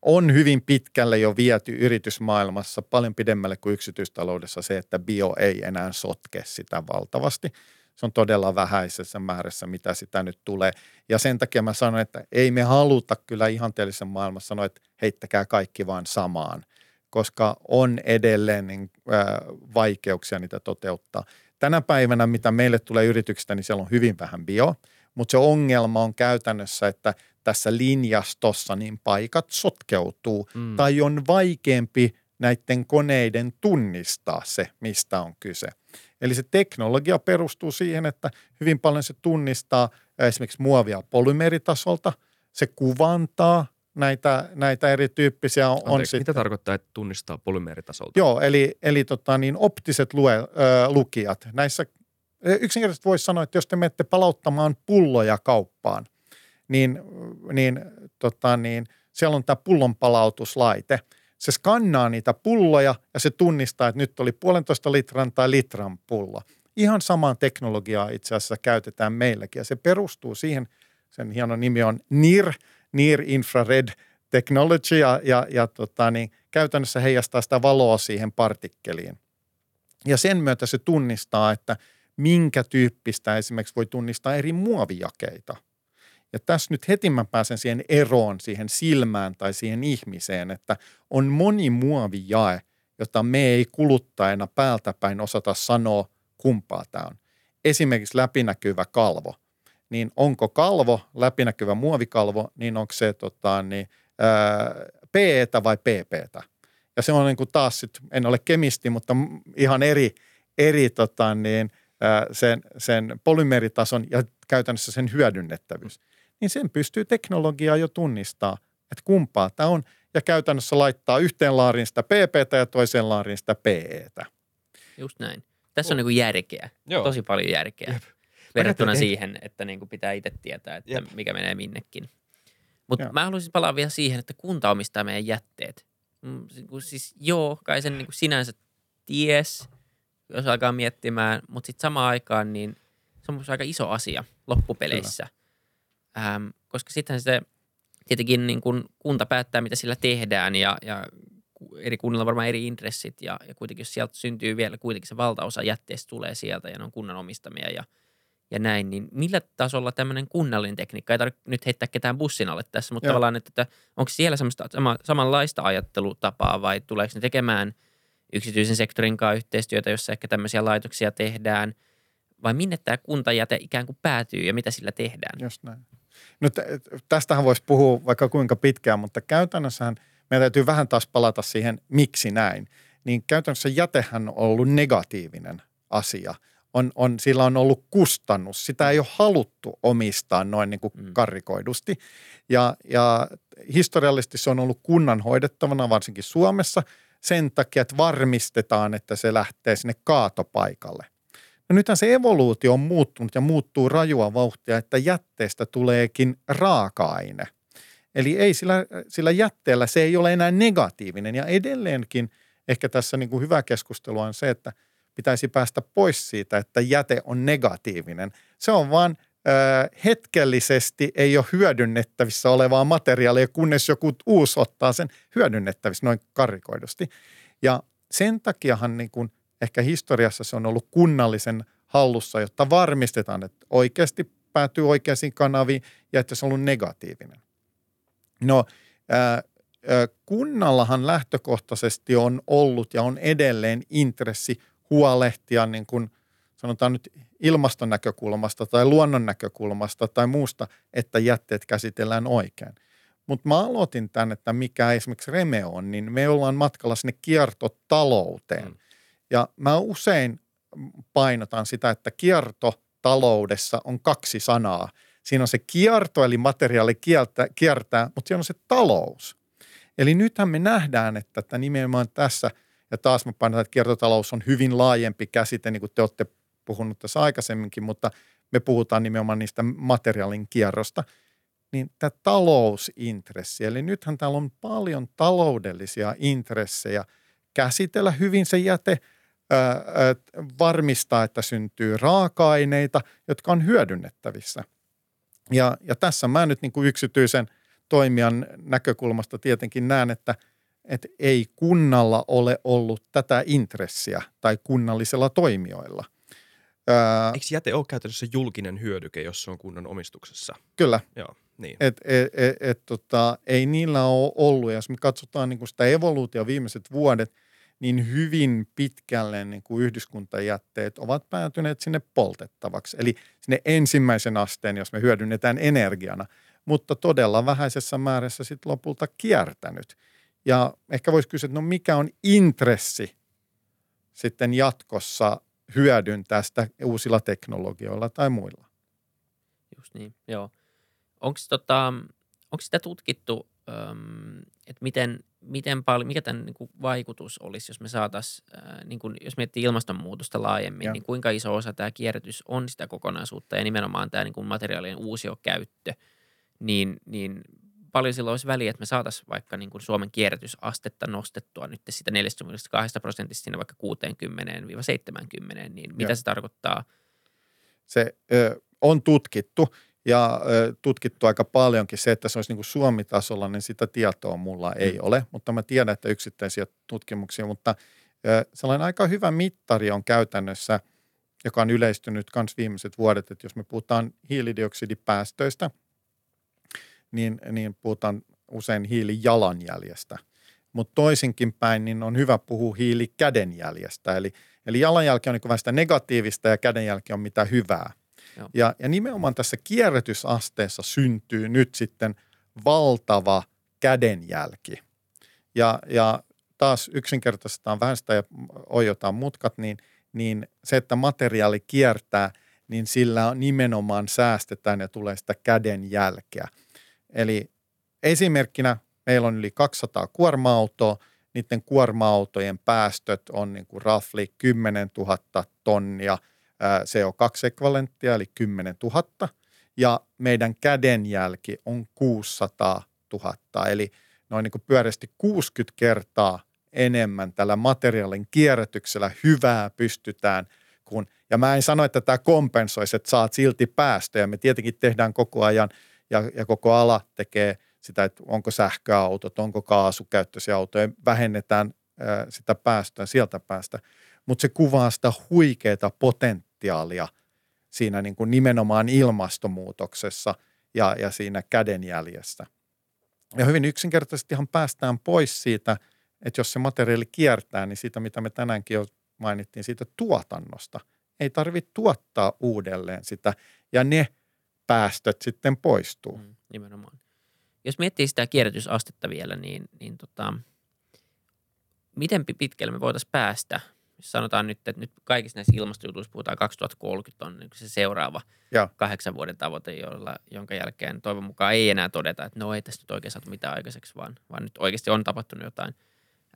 on hyvin pitkälle jo viety yritysmaailmassa paljon pidemmälle kuin yksityistaloudessa se, että bio ei enää sotke sitä valtavasti – se on todella vähäisessä määrässä, mitä sitä nyt tulee. Ja sen takia mä sanon, että ei me haluta kyllä ihanteellisen maailmassa sanoa, että heittäkää kaikki vaan samaan, koska on edelleen niin, äh, vaikeuksia niitä toteuttaa. tänä päivänä, mitä meille tulee yrityksistä, niin siellä on hyvin vähän bio, mutta se ongelma on käytännössä, että tässä linjastossa niin paikat sotkeutuu mm. tai on vaikeampi näiden koneiden tunnistaa se, mistä on kyse. Eli se teknologia perustuu siihen, että hyvin paljon se tunnistaa esimerkiksi muovia polymeritasolta, se kuvantaa näitä, näitä erityyppisiä. On Anteeksi, sitten, mitä tarkoittaa, että tunnistaa polymeeritasolta? Joo, eli, eli tota, niin optiset lue, ö, lukijat. Näissä yksinkertaisesti voisi sanoa, että jos te menette palauttamaan pulloja kauppaan, niin, niin, tota, niin siellä on tämä pullonpalautuslaite. Se skannaa niitä pulloja ja se tunnistaa, että nyt oli puolentoista litran tai litran pullo. Ihan samaa teknologiaa itse asiassa käytetään meilläkin ja se perustuu siihen, sen hieno nimi on NIR, Near Infrared Technology ja, ja, ja tota, niin käytännössä heijastaa sitä valoa siihen partikkeliin. Ja sen myötä se tunnistaa, että minkä tyyppistä esimerkiksi voi tunnistaa eri muovijakeita. Ja tässä nyt heti mä pääsen siihen eroon, siihen silmään tai siihen ihmiseen, että on moni muovijae, jota me ei kuluttajana päältäpäin osata sanoa, kumpaa tämä on. Esimerkiksi läpinäkyvä kalvo niin onko kalvo, läpinäkyvä muovikalvo, niin onko se tota, niin, PEtä vai PPtä. Ja se on niin kuin taas, sit, en ole kemisti, mutta ihan eri, eri tota, niin, sen, sen polymeritason ja käytännössä sen hyödynnettävyys. Niin sen pystyy teknologiaa jo tunnistaa, että kumpaa tämä on, ja käytännössä laittaa yhteen laariin sitä PPtä ja toiseen laariin sitä PEtä. Just näin. Tässä on niin kuin järkeä, Joo. tosi paljon järkeä. Jep verrattuna siihen, että niin kuin pitää itse tietää, että Jep. mikä menee minnekin. Mutta mä haluaisin palaa vielä siihen, että kunta omistaa meidän jätteet. Mm, siis joo, kai sen niin kuin sinänsä ties, jos alkaa miettimään, mutta sitten samaan aikaan niin se on aika iso asia loppupeleissä. Ähm, koska sitten se tietenkin niin kuin kunta päättää, mitä sillä tehdään ja, ja eri kunnilla on varmaan eri intressit ja, ja kuitenkin jos sieltä syntyy vielä kuitenkin se valtaosa jätteestä tulee sieltä ja ne on kunnan omistamia ja – ja näin, niin millä tasolla tämmöinen kunnallinen tekniikka, ei tarvitse nyt heittää ketään bussin alle tässä, mutta Joo. tavallaan, että, että onko siellä semmoista sama, samanlaista ajattelutapaa vai tuleeko ne tekemään yksityisen sektorin kanssa yhteistyötä, jossa ehkä tämmöisiä laitoksia tehdään, vai minne tämä kuntajäte ikään kuin päätyy ja mitä sillä tehdään? Just näin. No tästähän voisi puhua vaikka kuinka pitkään, mutta käytännössähän meidän täytyy vähän taas palata siihen, miksi näin. Niin käytännössä jätehän on ollut negatiivinen asia – on, on, sillä on ollut kustannus. Sitä ei ole haluttu omistaa noin niin kuin mm. karikoidusti. Ja, ja historiallisesti se on ollut kunnan hoidettavana, varsinkin Suomessa, sen takia, että varmistetaan, että se lähtee sinne kaatopaikalle. No nythän se evoluutio on muuttunut ja muuttuu rajua vauhtia, että jätteestä tuleekin raaka-aine. Eli ei sillä, sillä jätteellä se ei ole enää negatiivinen ja edelleenkin ehkä tässä niin kuin hyvä keskustelu on se, että – pitäisi päästä pois siitä, että jäte on negatiivinen. Se on vaan hetkellisesti ei ole hyödynnettävissä olevaa materiaalia, kunnes joku uusi ottaa sen hyödynnettävissä noin karikoidusti. Ja sen takiahan niin kuin ehkä historiassa se on ollut kunnallisen hallussa, jotta varmistetaan, että oikeasti päätyy oikeisiin kanaviin ja että se on ollut negatiivinen. No, kunnallahan lähtökohtaisesti on ollut ja on edelleen intressi huolehtia niin kuin sanotaan nyt ilmaston näkökulmasta tai luonnon näkökulmasta tai muusta, että jätteet käsitellään oikein. Mutta mä aloitin tämän, että mikä esimerkiksi Reme on, niin me ollaan matkalla sinne kiertotalouteen. Mm. Ja mä usein painotan sitä, että kiertotaloudessa on kaksi sanaa. Siinä on se kierto, eli materiaali kiertää, kiertää mutta siinä on se talous. Eli nythän me nähdään, että nimenomaan tässä – ja taas mä painotan, että kiertotalous on hyvin laajempi käsite, niin kuin te olette puhunut tässä aikaisemminkin, mutta me puhutaan nimenomaan niistä materiaalin kierrosta. Niin tämä talousintressi, eli nythän täällä on paljon taloudellisia intressejä käsitellä hyvin se jäte, varmistaa, että syntyy raaka-aineita, jotka on hyödynnettävissä. Ja, ja tässä mä nyt niin kuin yksityisen toimijan näkökulmasta tietenkin näen, että – että ei kunnalla ole ollut tätä intressiä tai kunnallisella toimijoilla. Eikö jäte ole käytännössä julkinen hyödyke, jos se on kunnan omistuksessa? Kyllä. Joo, niin. Et, et, et, et, tota, ei niillä ole ollut, ja jos me katsotaan niin sitä evoluutio viimeiset vuodet, niin hyvin pitkälle niin kuin yhdyskuntajätteet ovat päätyneet sinne poltettavaksi. Eli sinne ensimmäisen asteen, jos me hyödynnetään energiana, mutta todella vähäisessä määrässä sitten lopulta kiertänyt. Ja ehkä voisi kysyä, että no mikä on intressi sitten jatkossa hyödyntää sitä uusilla teknologioilla tai muilla? Just niin, joo. Onko tota, sitä tutkittu, että miten, miten paljon, mikä tämän niin kuin vaikutus olisi, jos me saataisiin, niin kuin, jos miettii ilmastonmuutosta laajemmin, ja. niin kuinka iso osa tämä kierrätys on sitä kokonaisuutta ja nimenomaan tämä niin kuin materiaalien uusiokäyttö, niin, niin paljon silloin olisi väliä, että me saataisiin vaikka niin kuin Suomen kierrätysastetta nostettua nyt sitä 42 prosentista sinne vaikka 60-70, niin mitä ja. se tarkoittaa? Se ö, on tutkittu ja ö, tutkittu aika paljonkin. Se, että se olisi niin kuin Suomi-tasolla, niin sitä tietoa mulla ei mm. ole, mutta mä tiedän, että yksittäisiä tutkimuksia, mutta ö, sellainen aika hyvä mittari on käytännössä, joka on yleistynyt myös viimeiset vuodet, että jos me puhutaan hiilidioksidipäästöistä, niin, niin puhutaan usein hiilijalanjäljestä. Mutta toisinkin päin, niin on hyvä puhua hiilikädenjäljestä. Eli, eli jalanjälki on niin vähän sitä negatiivista ja kädenjälki on mitä hyvää. Ja, ja nimenomaan tässä kierrätysasteessa syntyy nyt sitten valtava kädenjälki. Ja, ja taas yksinkertaistetaan vähän sitä ja ojotaan mutkat, niin, niin se, että materiaali kiertää, niin sillä nimenomaan säästetään ja tulee sitä kädenjälkeä. Eli esimerkkinä meillä on yli 200 kuorma-autoa, niiden kuorma-autojen päästöt on niin kuin rafli 10 000 tonnia – CO2-ekvalenttia, eli 10 000, ja meidän kädenjälki on 600 000, eli noin niin kuin pyöreästi 60 kertaa enemmän tällä materiaalin kierrätyksellä hyvää pystytään kun, ja mä en sano, että tämä kompensoisi, että saat silti päästöjä. Me tietenkin tehdään koko ajan ja, ja koko ala tekee sitä, että onko sähköautot, onko kaasukäyttöisiä autoja, vähennetään ää, sitä päästöä sieltä päästä. Mutta se kuvaa sitä huikeaa potentiaalia potentiaalia siinä niin kuin nimenomaan ilmastonmuutoksessa ja, ja siinä kädenjäljessä. Ja hyvin yksinkertaisestihan päästään pois siitä, että jos se materiaali kiertää, niin siitä, mitä me tänäänkin jo mainittiin, siitä tuotannosta. Ei tarvitse tuottaa uudelleen sitä, ja ne päästöt sitten poistuu. Mm, nimenomaan. Jos miettii sitä kierrätysastetta vielä, niin, niin tota, miten pitkälle me voitaisiin päästä – sanotaan nyt, että nyt kaikissa näissä ilmastojutuissa puhutaan 2030 on niin se seuraava ja. kahdeksan vuoden tavoite, jolla, jonka jälkeen toivon mukaan ei enää todeta, että no ei tästä nyt oikein saatu mitään aikaiseksi, vaan, vaan nyt oikeasti on tapahtunut jotain.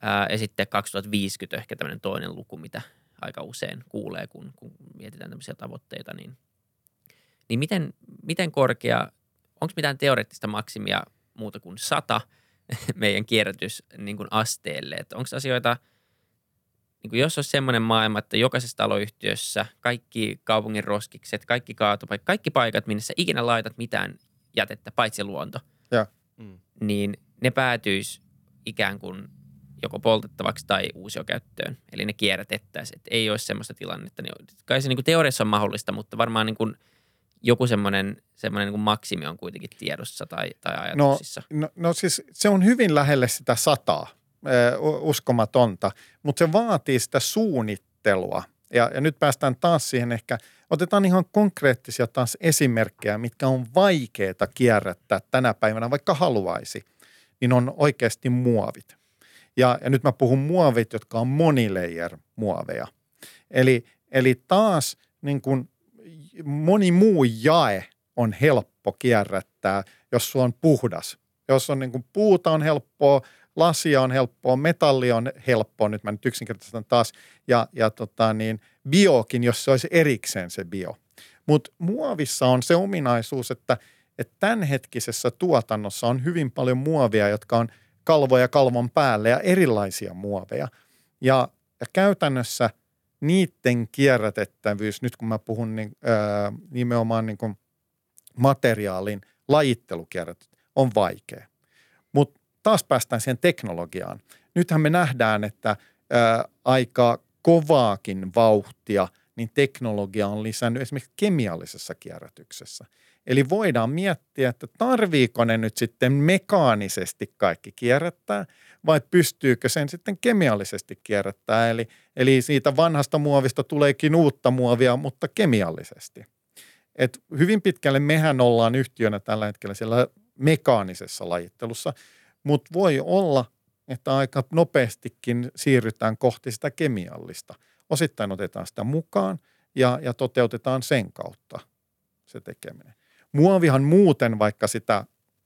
Ää, ja sitten 2050 ehkä tämmöinen toinen luku, mitä aika usein kuulee, kun, kun mietitään tämmöisiä tavoitteita, niin, niin miten, miten korkea, onko mitään teoreettista maksimia muuta kuin sata meidän kierrätys niin kuin asteelle, että onko asioita – niin kuin jos olisi semmoinen maailma, että jokaisessa taloyhtiössä kaikki kaupungin roskikset, kaikki kaatopaikat, kaikki paikat, minne sä ikinä laitat mitään jätettä, paitsi luonto, ja. Mm. niin ne päätyisi ikään kuin joko poltettavaksi tai uusiokäyttöön. Eli ne kierrätettäisiin. Että ei olisi semmoista tilannetta. Niin kai se niin kuin teoriassa on mahdollista, mutta varmaan niin kuin joku semmoinen, semmoinen niin kuin maksimi on kuitenkin tiedossa tai, tai ajatuksissa. No, no, no siis se on hyvin lähelle sitä sataa uskomatonta, mutta se vaatii sitä suunnittelua. Ja, ja nyt päästään taas siihen ehkä, otetaan ihan konkreettisia taas esimerkkejä, mitkä on vaikeita kierrättää tänä päivänä, vaikka haluaisi, niin on oikeasti muovit. Ja, ja nyt mä puhun muovit, jotka on monilayer muoveja. Eli, eli taas niin kuin moni muu jae on helppo kierrättää, jos sulla on puhdas. Jos on niin kuin puuta on helppoa, lasia on helppoa, metalli on helppoa, nyt mä nyt yksinkertaistan taas, ja, ja tota niin, biokin, jos se olisi erikseen se bio. Mutta muovissa on se ominaisuus, että, että tämänhetkisessä tuotannossa on hyvin paljon muovia, jotka on kalvoja kalvon päälle ja erilaisia muoveja. Ja, ja käytännössä niiden kierrätettävyys, nyt kun mä puhun niin, ää, nimenomaan niin kuin materiaalin lajittelukierrätys, on vaikea. Taas päästään siihen teknologiaan. Nythän me nähdään, että ää, aika kovaakin vauhtia niin teknologia on lisännyt esimerkiksi kemiallisessa kierrätyksessä. Eli voidaan miettiä, että tarviiko ne nyt sitten mekaanisesti kaikki kierrättää vai pystyykö sen sitten kemiallisesti kierrättää. Eli, eli siitä vanhasta muovista tuleekin uutta muovia, mutta kemiallisesti. Et hyvin pitkälle mehän ollaan yhtiönä tällä hetkellä siellä mekaanisessa lajittelussa, mutta voi olla, että aika nopeastikin siirrytään kohti sitä kemiallista. Osittain otetaan sitä mukaan ja, ja toteutetaan sen kautta se tekeminen. Muovihan muuten, vaikka sitä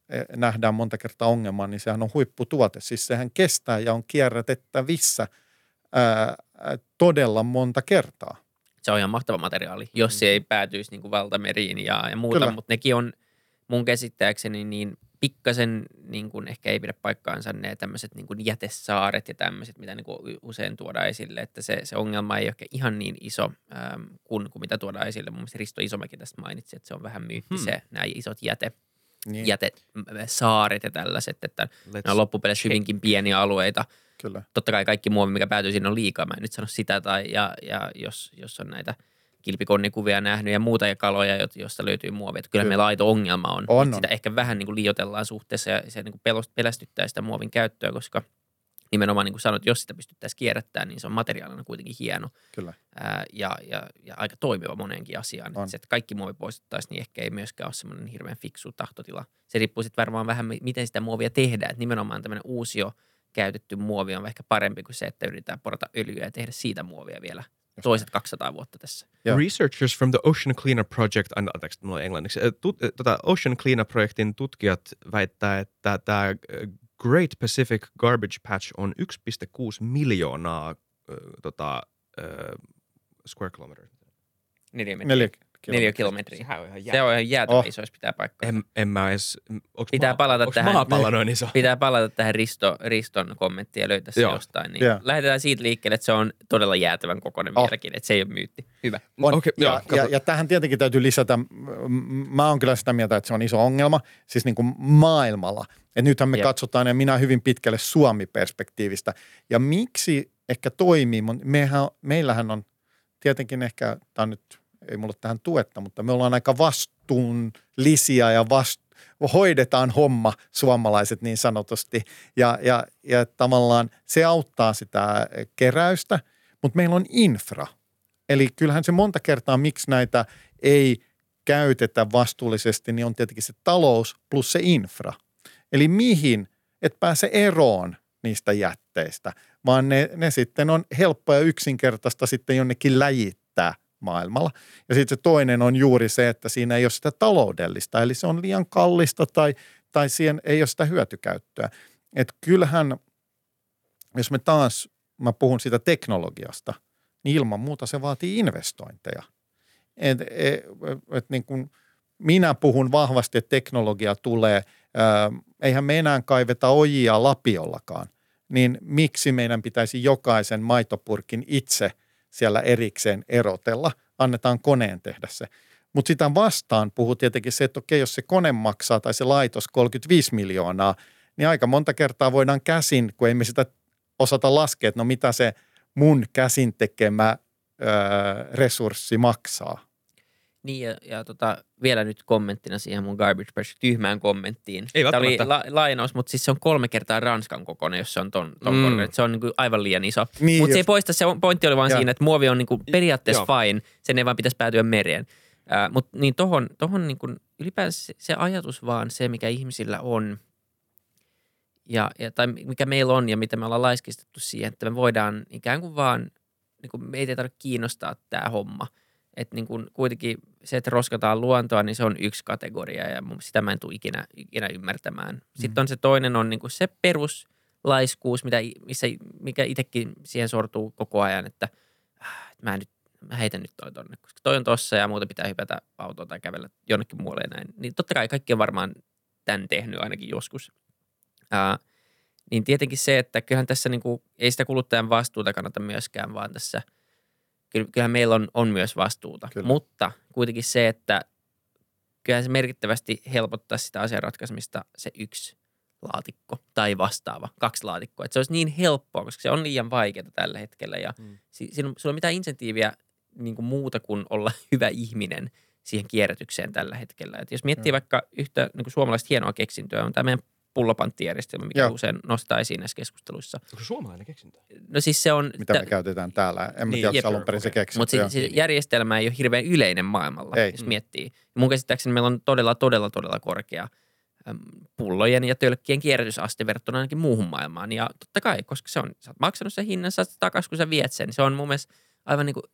e, nähdään monta kertaa ongelmaa, niin sehän on huipputuote. Siis sehän kestää ja on kierrätettävissä ää, todella monta kertaa. Se on ihan mahtava materiaali, jos se ei päätyisi niin kuin valtameriin ja, ja muuta, Kyllä. mutta nekin on mun käsittääkseni niin pikkasen niin kuin ehkä ei pidä paikkaansa ne tämmöiset niin kuin jätesaaret ja tämmöiset, mitä niin kuin usein tuodaan esille, että se, se ongelma ei ole ehkä ihan niin iso ähm, kuin, kuin mitä tuodaan esille. Mun mielestä Risto Isomäki tästä mainitsi, että se on vähän myytti Hmm. se, nämä isot jäte, Niin, jätesaaret ja tällaiset, että Let's ne on loppupeleissä check. hyvinkin pieniä alueita. kyllä. Totta kai kaikki muovi, mikä päätyy sinne on liikaa. Mä en nyt sano sitä, tai, ja, ja jos, jos on näitä kilpikonnikuvia nähnyt ja muuta ja kaloja, jo- joista löytyy muovia. Että kyllä Kyllä. meillä aito ongelma on. On, Että on. Sitä ehkä vähän niin kuin liioitellaan suhteessa ja se niin kuin pelost- pelästyttää sitä muovin käyttöä, koska nimenomaan niin kuin sanoit, jos sitä pystyttäisiin kierrättämään, niin se on materiaalina kuitenkin hieno Kyllä. ää, ja, ja, ja, aika toimiva moneenkin asiaan. On. Se, että kaikki muovi poistettaisiin, niin ehkä ei myöskään ole semmoinen hirveän fiksu tahtotila. Se riippuu sitten varmaan vähän, mi- miten sitä muovia tehdään. Että nimenomaan tämmöinen uusio käytetty muovi on ehkä parempi kuin se, että yritetään porata öljyä ja tehdä siitä muovia vielä toiset 200 vuotta tässä. Joo. Researchers from the Ocean Cleaner Project, an- anteeksi, mulla on englanniksi, tut, tota Ocean Cleaner-projektin tutkijat väittää, että tämä ö, Great Pacific Garbage Patch on 1,6 miljoonaa ö, tota, ö, square kilometer. Neljä, Neljä neljä kilometriä. Sehän on ihan Se on ihan jäätävä Oh. iso, jos pitää paikkaa. En, en mä edes, onks Pitää maa, palata onks tähän. maapallo noin iso? Pitää palata tähän Risto, Riston kommenttiin ja löytää se jostain. Niin Joo. Lähdetään siitä liikkeelle, että se on todella jäätävän kokoinen Oh. vieläkin, että se ei ole myytti. Hyvä. On. Okei, ja, joo, ja, ja tähän tietenkin täytyy lisätä, mä oon kyllä sitä mieltä, että se on iso ongelma, siis niin kuin maailmalla. Et nythän me Jep. katsotaan, ja minä hyvin pitkälle Suomi-perspektiivistä. Ja miksi ehkä toimii, mehän, meillähän on tietenkin ehkä, tämä on nyt, ei mulla ole tähän tuetta, mutta me ollaan aika vastuunlisia ja vast, hoidetaan homma suomalaiset niin sanotusti. Ja, ja, ja tavallaan se auttaa sitä keräystä, mutta meillä on infra. Eli kyllähän se monta kertaa, miksi näitä ei käytetä vastuullisesti, niin on tietenkin se talous plus se infra. Eli mihin et pääse eroon niistä jätteistä, vaan ne, ne sitten on helppoa ja yksinkertaista sitten jonnekin läjittää maailmalla. Ja sitten se toinen on juuri se, että siinä ei ole sitä taloudellista, eli se on liian kallista tai, tai siihen ei ole sitä hyötykäyttöä. Että kyllähän, jos me taas, mä puhun siitä teknologiasta, niin ilman muuta se vaatii investointeja. Et, et, et niin kuin minä puhun vahvasti, että teknologia tulee, ää, eihän me enää kaiveta ojia lapiollakaan, niin miksi meidän pitäisi jokaisen maitopurkin itse siellä erikseen erotella? Annetaan koneen tehdä se. Mutta sitä vastaan puhuu tietenkin se, että okei, jos se kone maksaa tai se laitos 35 miljoonaa, niin aika monta kertaa voidaan käsin, kun emme sitä osata laskea, että no mitä se mun käsin tekemä öö, resurssi maksaa. Niin ja, ja tota, vielä nyt kommenttina siihen mun Garbage Patch tyhmään kommenttiin. Ei Tämä oli la, lainaus, mutta siis se on kolme kertaa Ranskan kokoinen, jos se on ton, ton Mm. mm. Se on niin kuin aivan liian iso. Niin, Mutta se ei poista, se pointti oli vaan Joo. siinä, että muovi on niin kuin periaatteessa Joo. fine, sen ei vaan pitäisi päätyä mereen. Äh, Mutta niin tohon, tohon niin kuin ylipäänsä se, se ajatus vaan, se mikä ihmisillä on, ja, ja, tai mikä meillä on ja mitä me ollaan laiskistettu siihen, että me voidaan ikään kuin vaan, niin kuin meitä ei tarvitse kiinnostaa tämä homma. Että niin kuin kuitenkin se, että roskataan luontoa, niin se on yksi kategoria ja sitä mä en tule ikinä, ikinä ymmärtämään. Sitten on se toinen on niin kuin se peruslaiskuus, mitä, missä, mikä itsekin siihen sortuu koko ajan, että äh, mä, nyt, mä heitän nyt toi tonne, koska toi on tossa ja muuten pitää hypätä autoon tai kävellä jonnekin muualle ja näin. Niin totta kai kaikki on varmaan tämän tehnyt ainakin joskus. Ää, niin tietenkin se, että kyllähän tässä niin kuin, ei sitä kuluttajan vastuuta kannata myöskään, vaan tässä kyllähän meillä on, on myös vastuuta. Kyllä. Mutta kuitenkin se, että kyllähän se merkittävästi helpottaa sitä asian ratkaisemista se yksi laatikko tai vastaava, kaksi laatikkoa. Että se olisi niin helppoa, koska se on liian vaikeaa tällä hetkellä ja Mm. si- siinä on, mitään insentiiviä niin kuin muuta kuin olla hyvä ihminen siihen kierrätykseen tällä hetkellä. Et jos miettii Joo. vaikka yhtä niin kuin suomalaista hienoa keksintöä, on tämä meidän pullopanttijärjestelmä, mikä Joo. usein nostaa esiin näissä keskusteluissa. Onko se suomalainen keksintö? No siis se on... mitä tä- me käytetään täällä. En Niin, tiedä, onko alun perin se keksintö. Mutta se järjestelmä ei ole hirveän yleinen maailmalla, Ei. jos miettii. Mun käsittääkseni meillä on todella, todella, todella korkea pullojen ja tölkkien kierrätysaste verrattuna ainakin muuhun maailmaan. Ja totta kai, koska se on, sä oot maksanut sen hinnan, saat takaisin, kun sä viet sen. Se on mun mielestä aivan niin kuin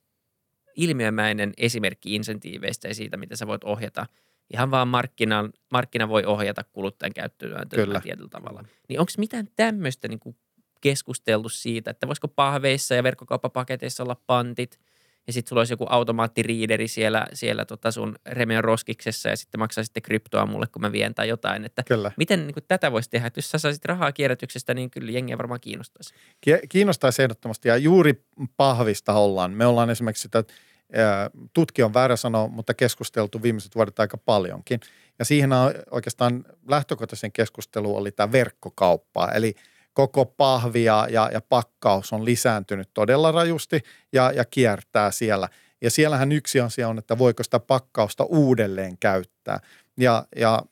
ilmiömäinen esimerkki insentiiveistä ja siitä, miten sä voit ohjata. Ihan vaan markkina, markkina voi ohjata kuluttajan käyttöön Kyllä. tietyllä tavalla. Niin onko mitään tämmöistä niin keskusteltu siitä, että voisiko pahveissa ja verkkokauppapaketeissa olla pantit, ja sitten sulla olisi joku automaattiriideri siellä, siellä tota sun Remeon roskiksessa, ja sitten maksaa sitten kryptoa mulle, kun mä vien tai jotain. Että Kyllä. miten niin kuin tätä voisi tehdä? Että jos sä saisit rahaa kierrätyksestä, niin kyllä jengiä varmaan kiinnostaisi. Kiinnostaisi ehdottomasti ja juuri pahvista ollaan. Me ollaan esimerkiksi sitä, tutki on väärä sanoa, mutta keskusteltu viimeiset vuodet aika paljonkin. Ja siihen oikeastaan lähtökohtaisen keskustelu oli tämä verkkokauppa. Eli koko pahvi ja, ja, pakkaus on lisääntynyt todella rajusti ja, ja kiertää siellä. Ja siellähän yksi asia on, että voiko sitä pakkausta uudelleen käyttää. Ja, ja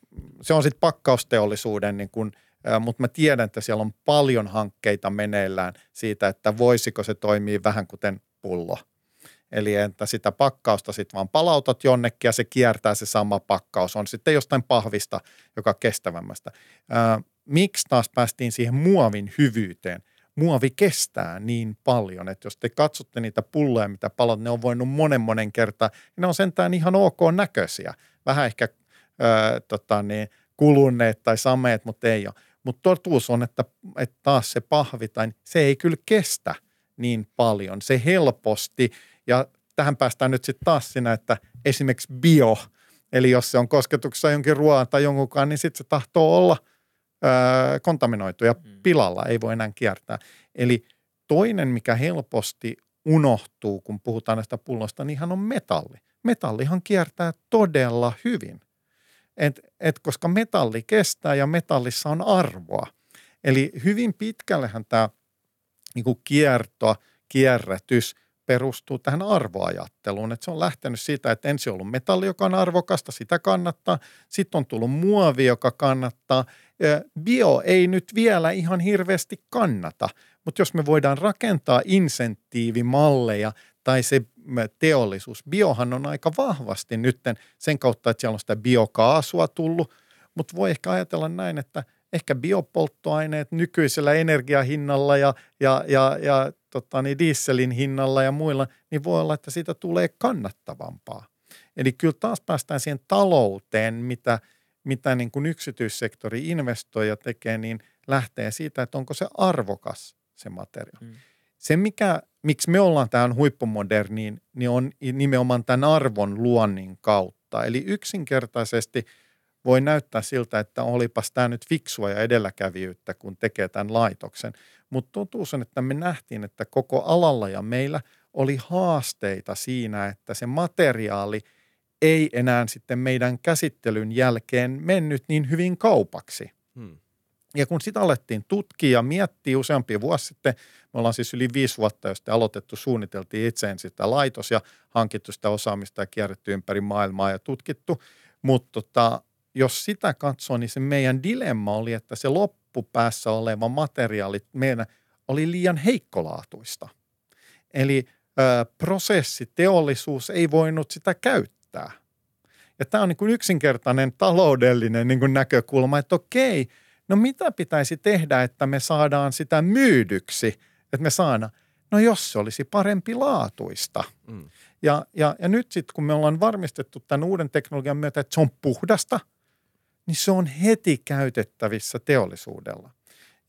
se on sitten pakkausteollisuuden niin kuin mutta mä tiedän, että siellä on paljon hankkeita meneillään siitä, että voisiko se toimia vähän kuten pullo. Eli että sitä pakkausta sitten vaan palautat jonnekin ja se kiertää se sama pakkaus. On sitten jostain pahvista, joka kestävämmästä. Ää, miksi taas päästiin siihen muovin hyvyyteen? Muovi kestää niin paljon, että jos te katsotte niitä pulloja, mitä palot, ne on voinut monen monen kertaa, niin ne on sentään ihan ok näköisiä. Vähän ehkä ää, tota niin, kuluneet tai sameet, mutta ei ole. Mutta totuus on, että, että taas se pahvi, tai se ei kyllä kestä niin paljon. Se helposti, ja tähän päästään nyt sitten taas siinä, että esimerkiksi bio, eli jos se on kosketuksessa jonkin ruoan tai jonkunkaan, niin sitten se tahtoo olla ää, kontaminoitu ja Mm. pilalla, ei voi enää kiertää. Eli toinen, mikä helposti unohtuu, kun puhutaan näistä pulloista, niin ihan on metalli. Metallihan kiertää todella hyvin. Et, et koska metalli kestää ja metallissa on arvoa. Eli hyvin pitkällehän tämä niinku kierto, kierrätys perustuu tähän arvoajatteluun. Et se on lähtenyt siitä, että ensin on ollut metalli, joka on arvokasta, sitä kannattaa. Sitten on tullut muovi, joka kannattaa. Bio ei nyt vielä ihan hirveästi kannata, mutta jos me voidaan rakentaa insentiivimalleja tai se teollisuus, biohan on aika vahvasti nytten sen kautta, että siellä on sitä biokaasua tullut, mutta voi ehkä ajatella näin, että ehkä biopolttoaineet nykyisellä energiahinnalla ja, ja, ja, ja tota, niin dieselin hinnalla ja muilla, niin voi olla, että siitä tulee kannattavampaa. Eli kyllä taas päästään siihen talouteen, mitä, mitä niin kuin yksityissektori investoi ja tekee, niin lähtee siitä, että onko se arvokas se materiaali. Mm. Se, mikä, miksi me ollaan tähän huippumoderniin, niin on nimenomaan tämän arvon luonnin kautta. Eli yksinkertaisesti voi näyttää siltä, että olipas tämä nyt fiksua ja edelläkävijyyttä, kun tekee tämän laitoksen. Mutta totuus on, että me nähtiin, että koko alalla ja meillä oli haasteita siinä, että se materiaali ei enää sitten meidän käsittelyn jälkeen mennyt niin hyvin kaupaksi. Hmm. Ja kun sitä alettiin tutkia ja miettiä useampia vuosi sitten, me ollaan siis yli viisi vuotta, jos aloitettu, suunniteltiin itseen sitä laitos ja hankittu sitä osaamista ja kierretty ympäri maailmaa ja tutkittu. Mutta tota, jos sitä katsoo, niin se meidän dilemma oli, että se loppupäässä oleva materiaali meidän oli liian heikkolaatuista. Eli ö, prosessiteollisuus ei voinut sitä käyttää. Ja tämä on niin kuin yksinkertainen taloudellinen niin kuin näkökulma, että okei, no mitä pitäisi tehdä, että me saadaan sitä myydyksi, että me saadaan, no jos se olisi parempi laatuista. Mm. Ja, ja, ja nyt sitten kun me ollaan varmistettu tämän uuden teknologian myötä, että se on puhdasta, niin se on heti käytettävissä teollisuudella.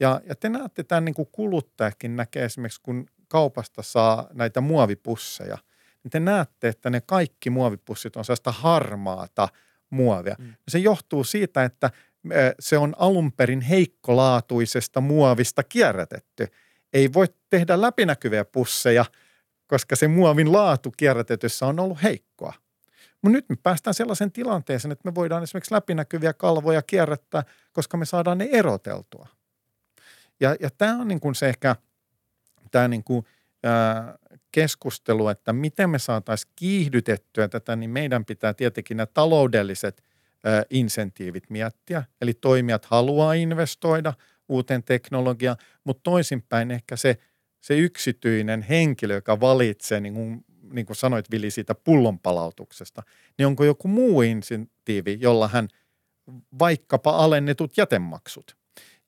Ja, ja te näette tämän niin kuin kuluttajakin näkee esimerkiksi, kun kaupasta saa näitä muovipusseja, niin te näette, että ne kaikki muovipussit on sellaista harmaata muovia. Mm. Se johtuu siitä, että se on alun perin heikkolaatuisesta muovista kierrätetty. Ei voi tehdä läpinäkyviä pusseja, koska se muovin laatu kierrätetyssä on ollut heikkoa. Mutta nyt me päästään sellaisen tilanteeseen, että me voidaan esimerkiksi läpinäkyviä kalvoja kierrättää, koska me saadaan ne eroteltua. Ja, ja tämä on niin kuin se ehkä tämä niin kuin, ää, keskustelu, että miten me saataisiin kiihdytettyä tätä, niin meidän pitää tietenkin nämä taloudelliset insentiivit miettiä. Eli toimijat haluaa investoida uuteen teknologiaan, mutta toisinpäin ehkä se, se yksityinen henkilö, joka valitsee, niin kuin, niin kuin sanoit Vili siitä pullonpalautuksesta, niin onko joku muu insentiivi, jolla hän vaikkapa alennetut jätemaksut.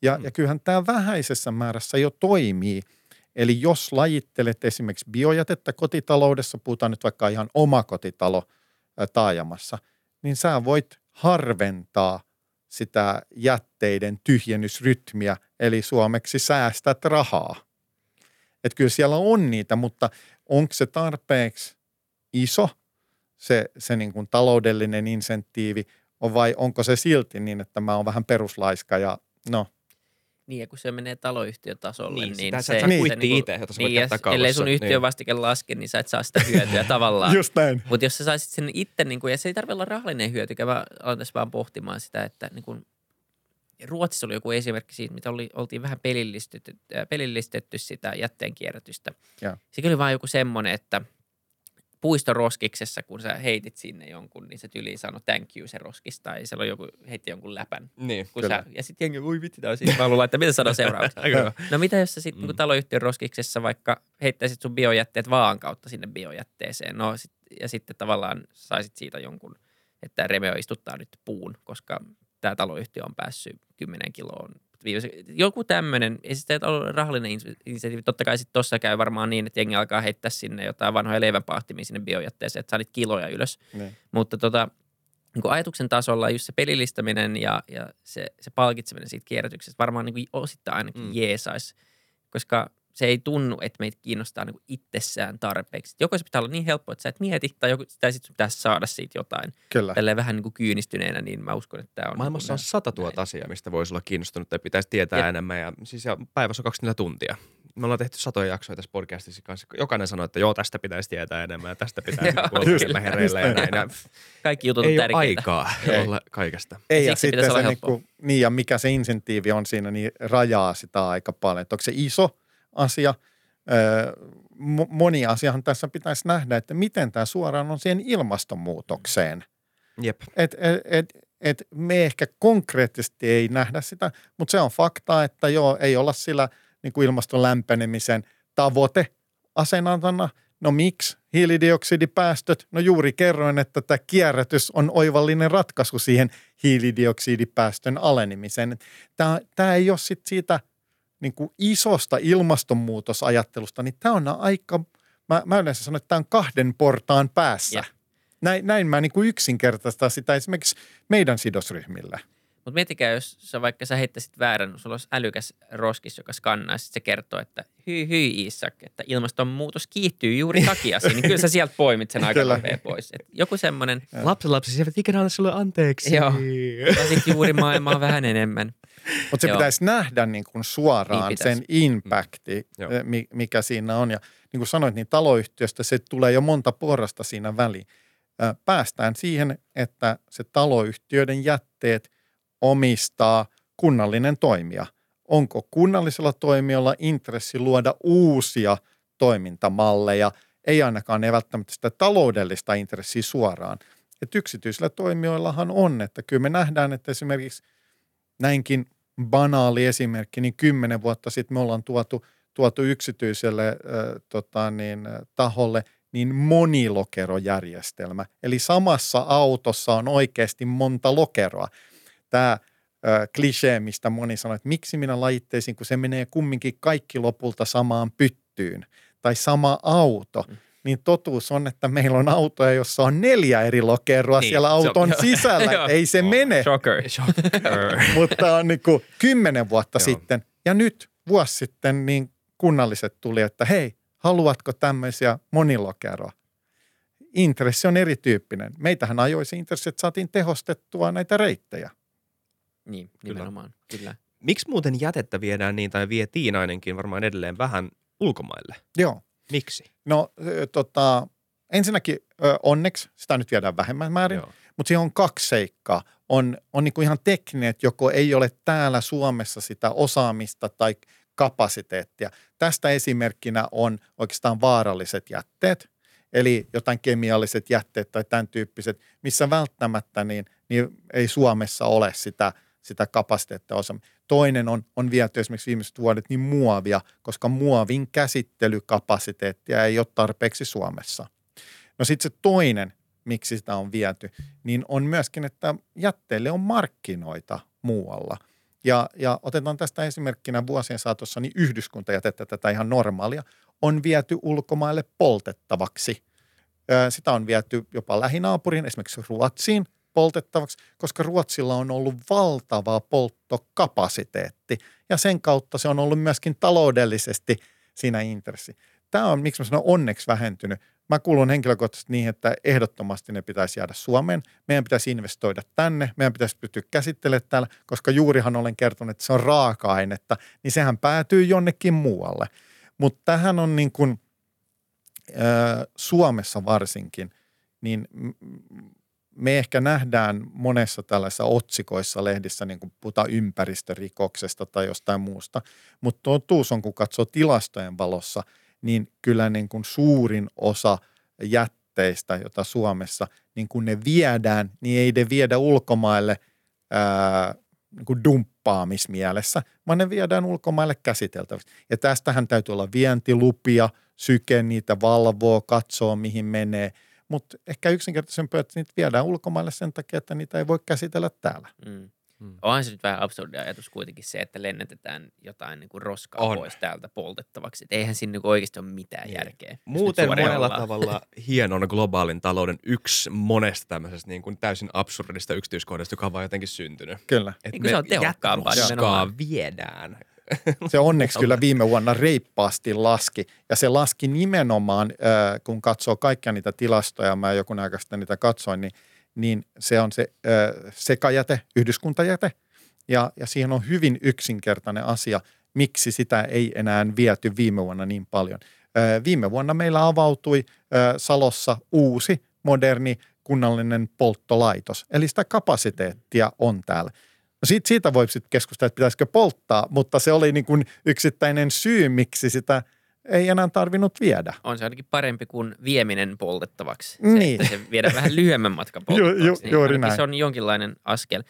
Ja, mm. ja kyllähän tämä vähäisessä määrässä jo toimii. Eli jos lajittelet esimerkiksi biojätettä kotitaloudessa, puhutaan nyt vaikka ihan omakotitalo taajamassa, niin sä voit harventaa sitä jätteiden tyhjennysrytmiä, eli suomeksi säästät rahaa. Että kyllä siellä on niitä, mutta onko se tarpeeksi iso, se, se niin kuin taloudellinen insentiivi, vai onko se silti niin, että mä oon vähän peruslaiska ja no – niin, ja kun se menee taloyhtiötasolle, niin, niin se, se, kuitti niin, itse, jota niin, ja ellei sun yhtiö niin. vastike laske, niin sä et saa sitä hyötyä tavallaan. Just näin. Mutta jos sä saisit sen itse, niin kun, ja se ei tarvitse olla rahallinen hyöty, mä aloin tässä vaan pohtimaan sitä, että niin kun, Ruotsissa oli joku esimerkki siitä, mitä oli, oltiin vähän pelillistetty, äh, pelillistetty sitä jätteen kierrätystä. Ja. Se oli vain joku semmoinen, että – puistoroskiksessa, kun sä heitit sinne jonkun, niin se tyli sanoi thank you se roskista, tai siellä on joku, heitti jonkun läpän. Niin, kun sä, ja sitten jengi, ui vitsi, tämä on Mä luulen, että mitä sanoo seuraavaksi. no mitä jos sä sitten niin mm. taloyhtiön roskiksessa vaikka heittäisit sun biojätteet vaan kautta sinne biojätteeseen, no sit, ja sitten tavallaan saisit siitä jonkun, että Remeo istuttaa nyt puun, koska tämä taloyhtiö on päässyt 10 kiloon joku tämmöinen, ei se ole rahallinen insentiivi. Totta kai sitten tuossa käy varmaan niin, että jengi alkaa heittää sinne jotain vanhoja leivänpahtimia sinne biojätteeseen, että saa niitä kiloja ylös. Ne. Mutta tota, niin kuin ajatuksen tasolla just se pelillistäminen ja, ja se, se palkitseminen siitä kierrätyksestä varmaan niin kuin osittain ainakin mm. jeesaisi, koska se ei tunnu, että meitä kiinnostaa niin itsessään tarpeeksi. Joko se pitää olla niin helppo, että sä et mieti, tai, joku, tai sitten pitää saada siitä jotain. Kyllä. Tälleen vähän niin kuin kyynistyneenä, niin mä uskon, että tämä on... Maailmassa niin on sata tuota asiaa, mistä voisi olla kiinnostunut tai pitäisi tietää ja. enemmän. Ja siis ja päivässä on 24 tuntia. Me ollaan tehty satoja jaksoja tässä podcastissa kanssa. Jokainen sanoo, että joo, tästä pitäisi tietää enemmän ja tästä pitäisi olla hereillä ja näin. Ja Kaikki jutut on ei tärkeitä. Ei aikaa ei. olla kaikesta. Ei, ja sitten se, niin, kuin, niin, ja mikä se insentiivi on siinä, niin rajaa sitä aika paljon. Että onko se iso asia – moni asiahan tässä pitäisi nähdä, että miten tämä suoraan on siihen ilmastonmuutokseen. Jep. Et, et, et, et me ehkä konkreettisesti ei nähdä sitä, mutta se on fakta, että joo, ei olla sillä niin kuin ilmaston lämpenemisen tavoite asenantana. No miksi? Hiilidioksidipäästöt. No juuri kerroin, että tämä kierrätys on oivallinen ratkaisu siihen hiilidioksidipäästön alenemiseen. Tämä, tämä ei ole sit siitä niin kuin isosta ilmastonmuutosajattelusta, niin tämä on aika, mä, mä yleensä sanon, että tämä on kahden portaan päässä. Yeah. Näin, näin mä niin kuin yksinkertaistan sitä esimerkiksi meidän sidosryhmillä. Mutta miettikää, jos sä vaikka sä heittäisit väärän, sulla olisi älykäs roskis, joka skannaa, sitten se kertoo, että hyi hyi Isak, että ilmastonmuutos kiihtyy juuri takiasi, niin kyllä sä sieltä poimit sen aika pois. Et joku semmoinen... Lapsen lapsi, eivät ikinä ole sulle anteeksi. Joo, ja juuri maailmaa vähän enemmän. Mutta se Joo. pitäisi nähdä niin kuin suoraan niin sen impacti, mm. mikä siinä on. Ja niin kuin sanoit, niin taloyhtiöstä se tulee jo monta porrasta siinä väliin. Päästään siihen, että se taloyhtiöiden jätteet omistaa kunnallinen toimija. Onko kunnallisella toimijalla intressi luoda uusia toimintamalleja, ei ainakaan ei välttämättä sitä taloudellista intressiä suoraan. Et yksityisillä toimijoillahan on, että kyllä me nähdään, että esimerkiksi näinkin banaali esimerkki, niin kymmenen vuotta sitten me ollaan tuotu, tuotu yksityiselle äh, tota niin, taholle niin monilokerojärjestelmä. Eli samassa autossa on oikeasti monta lokeroa. Tämä äh, klisee, mistä moni sanoo, että miksi minä lajittaisin, kun se menee kumminkin kaikki lopulta samaan pyttyyn. Tai sama auto. Mm niin totuus on, että meillä on autoja, jossa on neljä eri lokeroa niin, siellä auton so, sisällä. Jo, ei se oh, mene. Shocker. shocker. Mutta on niin kuin kymmenen vuotta sitten ja nyt vuosi sitten niin kunnalliset tuli, että hei, haluatko tämmöisiä monilokeroa? Intressi on erityyppinen. Meitähän ajoisi intressi, että saatiin tehostettua näitä reittejä. Niin, nimenomaan. Kyllä. Kyllä. Miksi muuten jätettä viedään niin, tai vietiin ainakin varmaan edelleen vähän ulkomaille? Joo. Miksi? No tota, ensinnäkin onneksi sitä nyt viedään vähemmän määrin, Joo. mutta siinä on kaksi seikkaa. On, on niin kuin ihan tekninen, että joko ei ole täällä Suomessa sitä osaamista tai kapasiteettia. Tästä esimerkkinä on oikeastaan vaaralliset jätteet. eli jotain kemialliset jätteet tai tämän tyyppiset, missä välttämättä niin, niin ei Suomessa ole sitä, sitä kapasiteettia osa. Toinen on, on viety esimerkiksi viimeiset vuodet niin muovia, koska muovin käsittelykapasiteettia ei ole tarpeeksi Suomessa. No sitten se toinen, miksi sitä on viety, niin on myöskin, että jätteelle on markkinoita muualla. Ja, ja otetaan tästä esimerkkinä vuosien saatossa, niin yhdyskuntajätettä, tätä ihan normaalia, on viety ulkomaille poltettavaksi. Sitä on viety jopa lähinaapurin, esimerkiksi Ruotsiin poltettavaksi, koska Ruotsilla on ollut valtava polttokapasiteetti ja sen kautta se on ollut myöskin taloudellisesti siinä intressi. Tämä on, miksi mä sanon onneksi vähentynyt. Mä kuulun henkilökohtaisesti niin, että ehdottomasti ne pitäisi jäädä Suomeen. Meidän pitäisi investoida tänne, meidän pitäisi pystyä käsittelemään täällä, koska juurihan olen kertonut, että se on raaka-ainetta, niin sehän päätyy jonnekin muualle. Mutta tähän on niin kuin, Suomessa varsinkin, niin me ehkä nähdään monessa tällaisessa otsikoissa lehdissä, niin kuin puhutaan ympäristörikoksesta tai jostain muusta, mutta totuus on, kun katsoo tilastojen valossa, niin kyllä niin kuin suurin osa jätteistä, jota Suomessa, niin kun ne viedään, niin ei ne viedä ulkomaille ää, niin kuin dumppaamismielessä, vaan ne viedään ulkomaille käsiteltäväksi. Ja tästähän täytyy olla vientilupia, syke niitä valvoo, katsoo mihin menee – mutta ehkä yksinkertaisempaa, että niitä viedään ulkomaille sen takia, että niitä ei voi käsitellä täällä. Mm. Hmm. Onhan se nyt vähän absurdi ajatus kuitenkin se, että lennätetään jotain niin kuin roskaa on. pois täältä poltettavaksi. Et eihän siinä niin oikeasti ole mitään niin. järkeä. Muuten monella ollaan. tavalla hienon globaalin talouden yksi monesta tämmöisestä niin kuin täysin absurdista yksityiskohdasta, joka on vaan jotenkin syntynyt. Kyllä. Et niin me se on tehokkaampaa viedään se onneksi kyllä viime vuonna reippaasti laski ja se laski nimenomaan, kun katsoo kaikkia niitä tilastoja, mä joku aika sitten niitä katsoin, niin, niin se on se sekajäte, yhdyskuntajäte ja, ja siihen on hyvin yksinkertainen asia, miksi sitä ei enää viety viime vuonna niin paljon. Viime vuonna meillä avautui Salossa uusi, moderni kunnallinen polttolaitos, eli sitä kapasiteettia on täällä. No siitä, siitä voi sitten keskustella, että pitäisikö polttaa, mutta se oli niin kuin yksittäinen syy, miksi sitä ei enää tarvinnut viedä. On se ainakin parempi kuin vieminen poltettavaksi. Se, niin. Että se viedään vähän lyhyemmän matkan poltettavaksi. ju, ju, niin juuri näin. Se on jonkinlainen askel.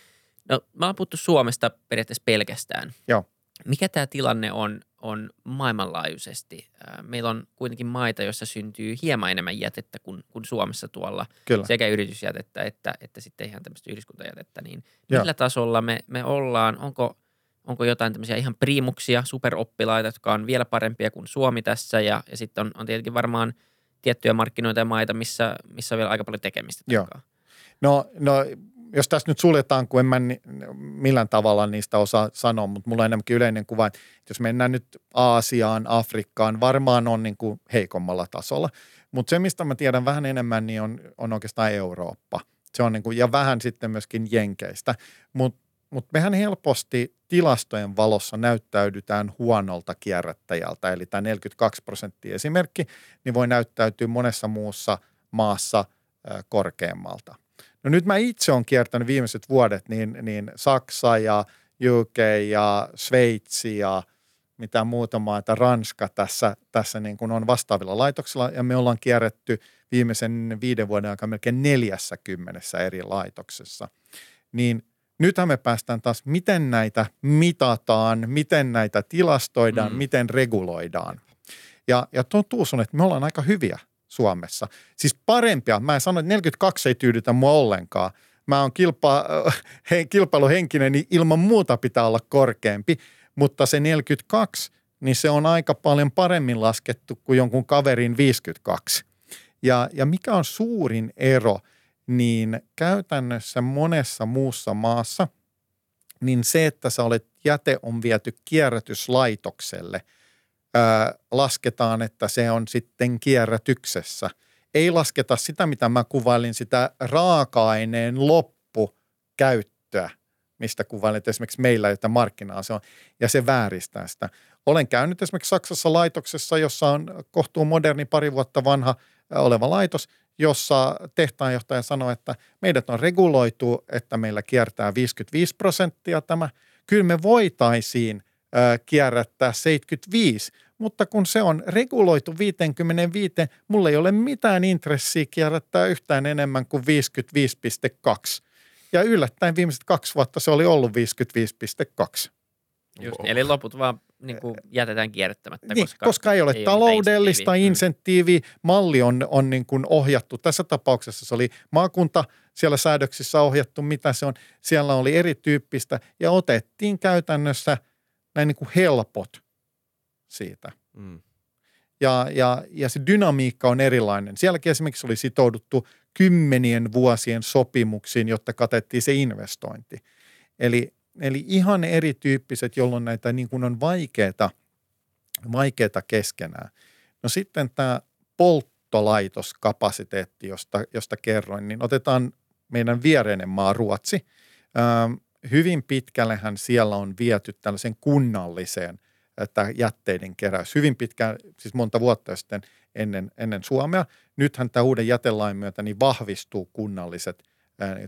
No, mä oon puhuttu Suomesta periaatteessa pelkästään. Joo. Mikä tämä tilanne on, on maailmanlaajuisesti? Meillä on kuitenkin maita, joissa syntyy hieman enemmän jätettä kuin, kuin Suomessa tuolla. Kyllä. Sekä yritysjätettä että, että sitten ihan tämmöistä yhdyskuntajätettä. Niin Joo. millä tasolla me, me ollaan? Onko, onko jotain tämmöisiä ihan priimuksia, superoppilaita, jotka on vielä parempia kuin Suomi tässä? Ja, ja sitten on, on tietenkin varmaan tiettyjä markkinoita ja maita, missä, missä on vielä aika paljon tekemistä. Joo. No, no jos tässä nyt suljetaan, kun en mä millään tavalla niistä osaa sanoa, mutta mulla on enemmänkin yleinen kuva, että jos mennään nyt Aasiaan, Afrikkaan, varmaan on niin kuin heikommalla tasolla. Mutta se, mistä mä tiedän vähän enemmän, niin on, on oikeastaan Eurooppa. Se on niin kuin, ja vähän sitten myöskin Jenkeistä. Mutta mut mehän helposti tilastojen valossa näyttäydytään huonolta kierrättäjältä. Eli tämä 42 prosenttia esimerkki, niin voi näyttäytyä monessa muussa maassa korkeammalta – No nyt mä itse olen kiertänyt viimeiset vuodet niin, niin Saksa ja UK ja Sveitsi ja mitä muuta maata, Ranska tässä, tässä niin kuin on vastaavilla laitoksilla ja me ollaan kierretty viimeisen viiden vuoden aikana melkein 40 eri laitoksessa. Niin nythän me päästään taas, miten näitä mitataan, miten näitä tilastoidaan, mm. miten reguloidaan. Ja, ja totuus on, että me ollaan aika hyviä Suomessa. Siis parempia. Mä en sano, että 42 ei tyydytä mua ollenkaan. Mä oon kilpa, he, kilpailuhenkinen, niin ilman muuta pitää olla korkeampi. Mutta se 42, niin se on aika paljon paremmin laskettu kuin jonkun kaverin 52. Ja, ja mikä on suurin ero, niin käytännössä monessa muussa maassa, niin se, että sä olet, jäte on viety kierrätyslaitokselle – lasketaan, että se on sitten kierrätyksessä. Ei lasketa sitä, mitä mä kuvailin, sitä raaka-aineen loppukäyttöä, mistä kuvailin, että esimerkiksi meillä, että markkinaa se on, ja se vääristää sitä. Olen käynyt esimerkiksi Saksassa laitoksessa, jossa on kohtuu moderni pari vuotta vanha oleva laitos, jossa tehtaanjohtaja sanoi, että meidät on reguloitu, että meillä kiertää 55 prosenttia tämä. Kyllä me voitaisiin kierrättää 75, mutta kun se on reguloitu 55, mulla ei ole mitään intressiä kierrättää yhtään enemmän kuin 55,2. Ja yllättäen viimeiset kaksi vuotta se oli ollut 55,2. Just, eli loput vaan niin kuin jätetään kierrättämättä. Niin, koska, koska ei ole ei taloudellista ole insentiiviä. Malli on, on niin kuin ohjattu. Tässä tapauksessa se oli maakunta siellä säädöksissä ohjattu, mitä se on. Siellä oli erityyppistä ja otettiin käytännössä näin niin kuin helpot siitä. Mm. Ja, ja, ja se dynamiikka on erilainen. Sielläkin esimerkiksi oli sitouduttu kymmenien vuosien sopimuksiin, jotta katettiin se investointi. Eli, eli ihan erityyppiset, jolloin näitä niin kuin on vaikeita, vaikeita keskenään. No sitten tämä polttolaitoskapasiteetti, josta, josta kerroin, niin otetaan meidän viereinen maa Ruotsi. Ähm, hyvin pitkällehän siellä on viety tällaisen kunnalliseen tämä jätteiden keräys. Hyvin pitkään, siis monta vuotta sitten ennen, ennen Suomea. Nythän tämä uuden jätelain myötä niin vahvistuu kunnalliset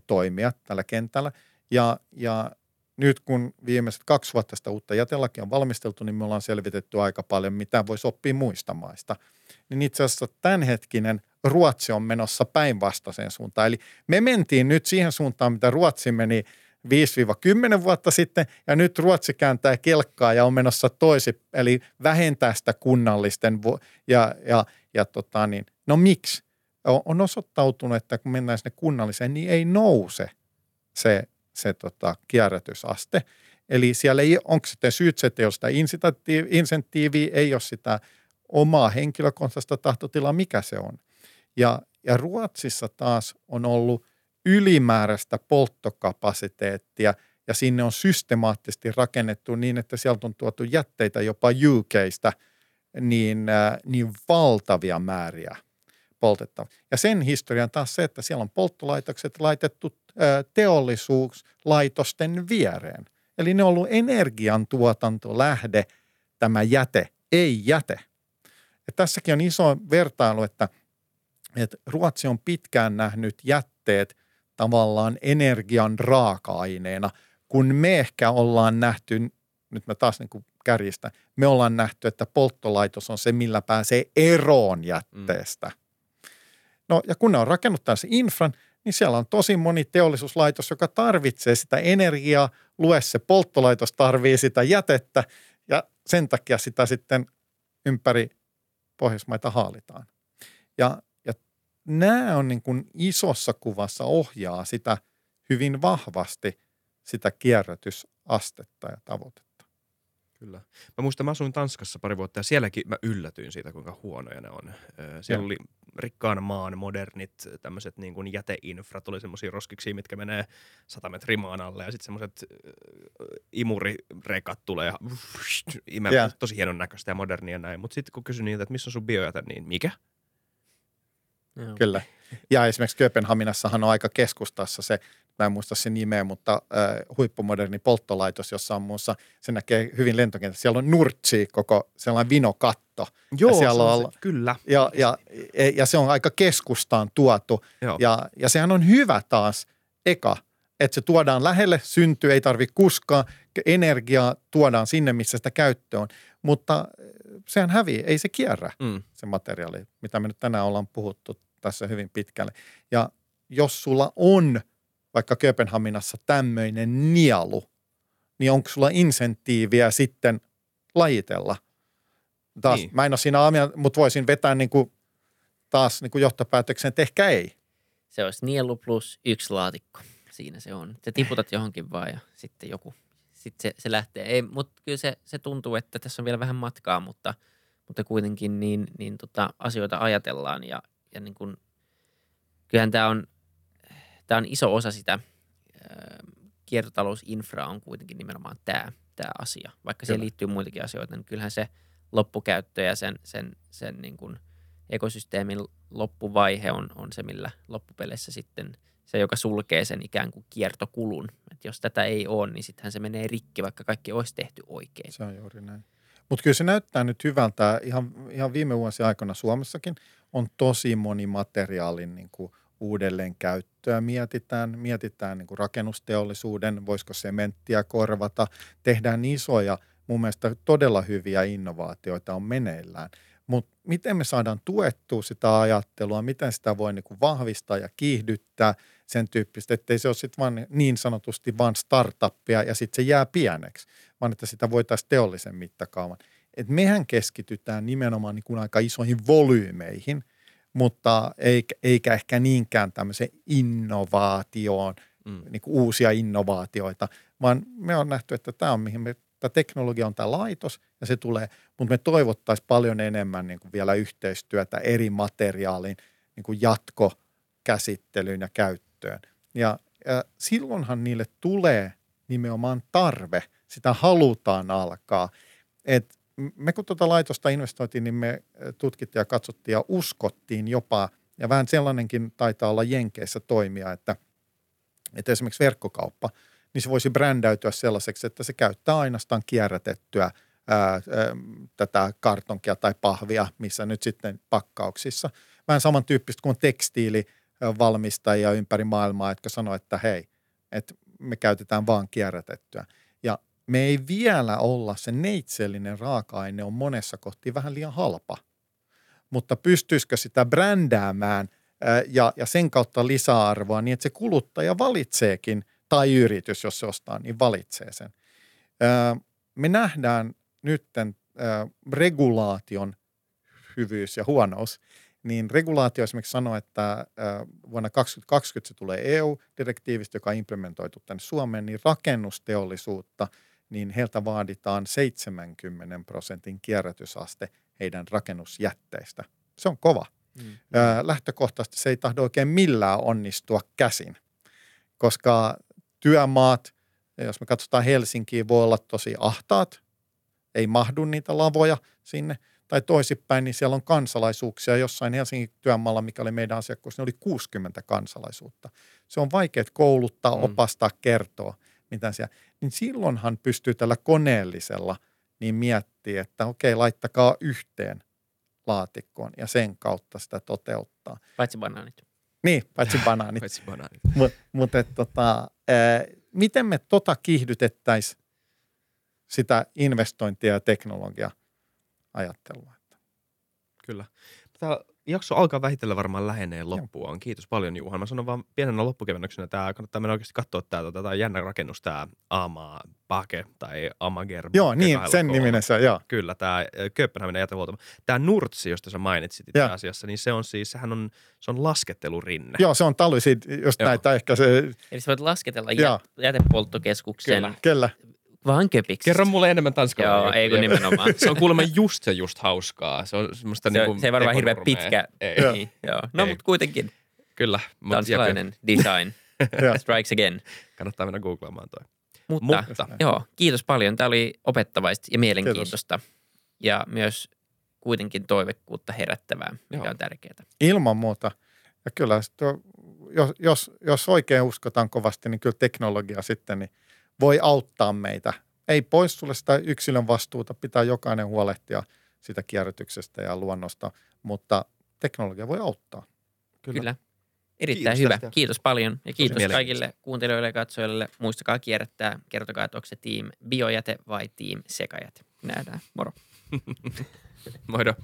toimijat tällä kentällä. Ja, ja nyt kun viimeiset kaksi vuotta sitä uutta jätelakia on valmisteltu, niin me ollaan selvitetty aika paljon, mitä voisi oppia muista maista. Niin itse asiassa tämänhetkinen Ruotsi on menossa päinvastaiseen suuntaan. Eli me mentiin nyt siihen suuntaan, mitä Ruotsi meni 5-10 vuotta sitten, ja nyt Ruotsi kääntää kelkkaa ja on menossa toisi, eli vähentää sitä kunnallisten, ja, ja, ja tota niin, no miksi? On osoittautunut, että kun mennään sinne kunnalliseen, niin ei nouse se, se tota, kierrätysaste. Eli siellä ei, onko sitten syyt, että ei ole sitä insentiiviä, ei ole sitä omaa henkilökohtaista tahtotilaa, mikä se on. Ja, ja Ruotsissa taas on ollut ylimääräistä polttokapasiteettia ja sinne on systemaattisesti rakennettu niin, että sieltä on tuotu jätteitä jopa UKista niin, äh, niin valtavia määriä poltettava. Ja sen historian taas se, että siellä on polttolaitokset laitettu äh, teollisuuslaitosten viereen. Eli ne on ollut energiantuotantolähde, tämä jäte, ei jäte. Ja tässäkin on iso vertailu, että, että Ruotsi on pitkään nähnyt jätteet tavallaan energian raaka-aineena, kun me ehkä ollaan nähty, nyt mä taas niin kuin kärjistä, me ollaan nähty, että polttolaitos on se, millä pääsee eroon jätteestä. Mm. No ja kun ne on rakennut tällaisen infran, niin siellä on tosi moni teollisuuslaitos, joka tarvitsee sitä energiaa, lue se polttolaitos tarvii sitä jätettä ja sen takia sitä sitten ympäri Pohjoismaita haalitaan. Ja nämä on niin kuin isossa kuvassa ohjaa sitä hyvin vahvasti sitä kierrätysastetta ja tavoitetta. Kyllä. Mä muistan, mä asuin Tanskassa pari vuotta ja sielläkin mä yllätyin siitä, kuinka huonoja ne on. Siellä ja. oli rikkaan maan modernit tämmöiset niin kuin jäteinfrat, oli semmoisia roskiksi, mitkä menee 100 metriä maan alle ja sitten semmoiset imurirekat tulee ja imee, tosi hienon näköistä ja modernia näin. Mutta sitten kun kysyin niiltä, että missä on sun biojäte, niin mikä? Joo. Kyllä. Ja esimerkiksi Kööpenhaminassahan on aika keskustassa se, mä en muista sen nimeä, mutta äh, huippumoderni polttolaitos, jossa on muussa, se näkee hyvin lentokentässä. Siellä on nurtsi koko sellainen vinokatto. Joo, ja siellä on, on, se, kyllä. Ja, ja, ja, ja, se on aika keskustaan tuotu. Ja, ja sehän on hyvä taas, eka, että se tuodaan lähelle, syntyy, ei tarvitse kuskaa, energiaa tuodaan sinne, missä sitä käyttö on. Mutta sehän hävii, ei se kierrä mm. se materiaali, mitä me nyt tänään ollaan puhuttu tässä hyvin pitkälle. Ja jos sulla on vaikka Kööpenhaminassa tämmöinen nielu, niin onko sulla insentiiviä sitten lajitella? Taas, niin. Mä en ole siinä mutta voisin vetää niin kuin, taas niin kuin johtopäätöksen, että ehkä ei. Se olisi nielu plus yksi laatikko. Siinä se on. Se tiputat johonkin vaan ja sitten joku sitten se, se lähtee. Ei, mutta kyllä se, se tuntuu, että tässä on vielä vähän matkaa, mutta, mutta kuitenkin niin, niin tota, asioita ajatellaan ja, ja niin kuin, kyllähän tämä on, tämä on iso osa sitä kiertotalousinfraa on kuitenkin nimenomaan tämä, tämä asia. Vaikka siihen liittyy muitakin asioita, niin kyllähän se loppukäyttö ja sen, sen, sen niin kuin ekosysteemin loppuvaihe on, on se, millä loppupeleissä sitten – se, joka sulkee sen ikään kuin kiertokulun. Et jos tätä ei ole, niin sittenhän se menee rikki, vaikka kaikki olisi tehty oikein. Se on juuri näin. Mutta kyllä se näyttää nyt hyvältä. Ihan, ihan viime vuosien aikana Suomessakin on tosi moni materiaalin niin kuin uudelleen käyttöä mietitään. Mietitään niin kuin rakennusteollisuuden, voisiko sementtiä korvata. Tehdään isoja mun mielestä todella hyviä innovaatioita on meneillään. Mutta miten me saadaan tuettua sitä ajattelua, miten sitä voi niin kuin vahvistaa ja kiihdyttää sen tyyppistä, ettei se ole sitten vaan niin sanotusti vain startuppia ja sitten se jää pieneksi, vaan että sitä voitaisiin teollisen mittakaavan. Et mehän keskitytään nimenomaan niin kuin aika isoihin volyymeihin, mutta eikä, eikä ehkä niinkään tämmöiseen innovaatioon, mm. niin kuin uusia innovaatioita, vaan me on nähty, että tämä on mihin me tämä teknologia on tämä laitos ja se tulee, mutta me toivottaisiin paljon enemmän niin kuin vielä yhteistyötä eri materiaalin niin kuin jatkokäsittelyyn ja käyttöön. Ja, ja silloinhan niille tulee nimenomaan tarve, sitä halutaan alkaa. Et me kun tuota laitosta investoitiin, niin me tutkittiin ja katsottiin ja uskottiin jopa, ja vähän sellainenkin taitaa olla Jenkeissä toimia, että, että esimerkiksi verkkokauppa – niin se voisi brändäytyä sellaiseksi, että se käyttää ainoastaan kierrätettyä ää, ää, tätä kartonkia tai pahvia, missä nyt sitten pakkauksissa. Vähän samantyyppistä kuin tekstiilivalmistajia ympäri maailmaa, jotka sanoo, että hei, että me käytetään vaan kierrätettyä. Ja me ei vielä olla, se neitsellinen raaka-aine on monessa kohti vähän liian halpa. Mutta pystyisikö sitä brändäämään ja, ja sen kautta lisäarvoa niin, että se kuluttaja valitseekin – tai yritys, jos se ostaa, niin valitsee sen. Me nähdään nytten regulaation hyvyys ja huonous, niin regulaatio esimerkiksi sanoo, että vuonna 2020 se tulee EU-direktiivistä, joka on implementoitu tänne Suomeen, niin rakennusteollisuutta, niin heiltä vaaditaan 70 prosentin kierrätysaste heidän rakennusjätteistä. Se on kova. Mm. Lähtökohtaisesti se ei tahdo oikein millään onnistua käsin, koska työmaat, jos me katsotaan Helsinkiä, voi olla tosi ahtaat, ei mahdu niitä lavoja sinne, tai toisipäin, niin siellä on kansalaisuuksia. Jossain Helsingin työmaalla, mikä oli meidän asiakkuus, niin oli 60 kansalaisuutta. Se on vaikea kouluttaa, mm. opastaa, kertoa, mitä siellä. Niin silloinhan pystyy tällä koneellisella niin miettiä, että okei, laittakaa yhteen laatikkoon ja sen kautta sitä toteuttaa. Paitsi banaanit. Niin, paitsi banaanit. paitsi banaanit. Mutta mut, tota, miten me tota kiihdytettäisiin sitä investointia ja teknologia ajattelua? Kyllä. Tämä jakso alkaa vähitellen varmaan lähenee loppuaan. Kiitos paljon Juhan. Mä sanon vaan pienenä loppukevennyksenä, tämä kannattaa mennä oikeasti katsoa tämä, tota, tämä jännä rakennus, tämä Ama Pake tai Amager. Joo, niin, sen niminen se, joo. Kyllä, tämä Kööpenhaminan jätehuolto. Tämä Nurtsi, josta sä mainitsit itse asiassa, niin se on siis, sehän on, se on laskettelurinne. Joo, se on taluisi, just näitä ehkä se... Eli sä voit lasketella jät, jätepolttokeskuksen kyllä, kyllä vaan köpiksi. Kerro mulle enemmän tanskaa. Joo, ei kun nimenomaan. se on kuulemma just se just hauskaa. Se on semmoista se, niinku se ei varmaan hirveän pitkä. Ei. Niin, joo. No, mutta kuitenkin. Kyllä. Tanskalainen design. Strikes again. Kannattaa mennä googlaamaan toi. Mutta, mutta. joo, kiitos paljon. Tämä oli opettavaista ja mielenkiintoista. Kiitos. Ja myös kuitenkin toivekkuutta herättävää, mikä joo. on tärkeää. Ilman muuta. Ja kyllä, jos, jos, jos oikein uskotaan kovasti, niin kyllä teknologia sitten niin – voi auttaa meitä. Ei pois sulle sitä yksilön vastuuta, pitää jokainen huolehtia sitä kierrätyksestä ja luonnosta, mutta teknologia voi auttaa. Kyllä. Kyllä. Erittäin kiitos hyvä. Tästä. Kiitos paljon ja kiitos kaikille kuuntelijoille ja katsojille. Muistakaa kierrättää. Kertokaa, että onko se team biojäte vai team sekajäte. Nähdään. Moro. Moido.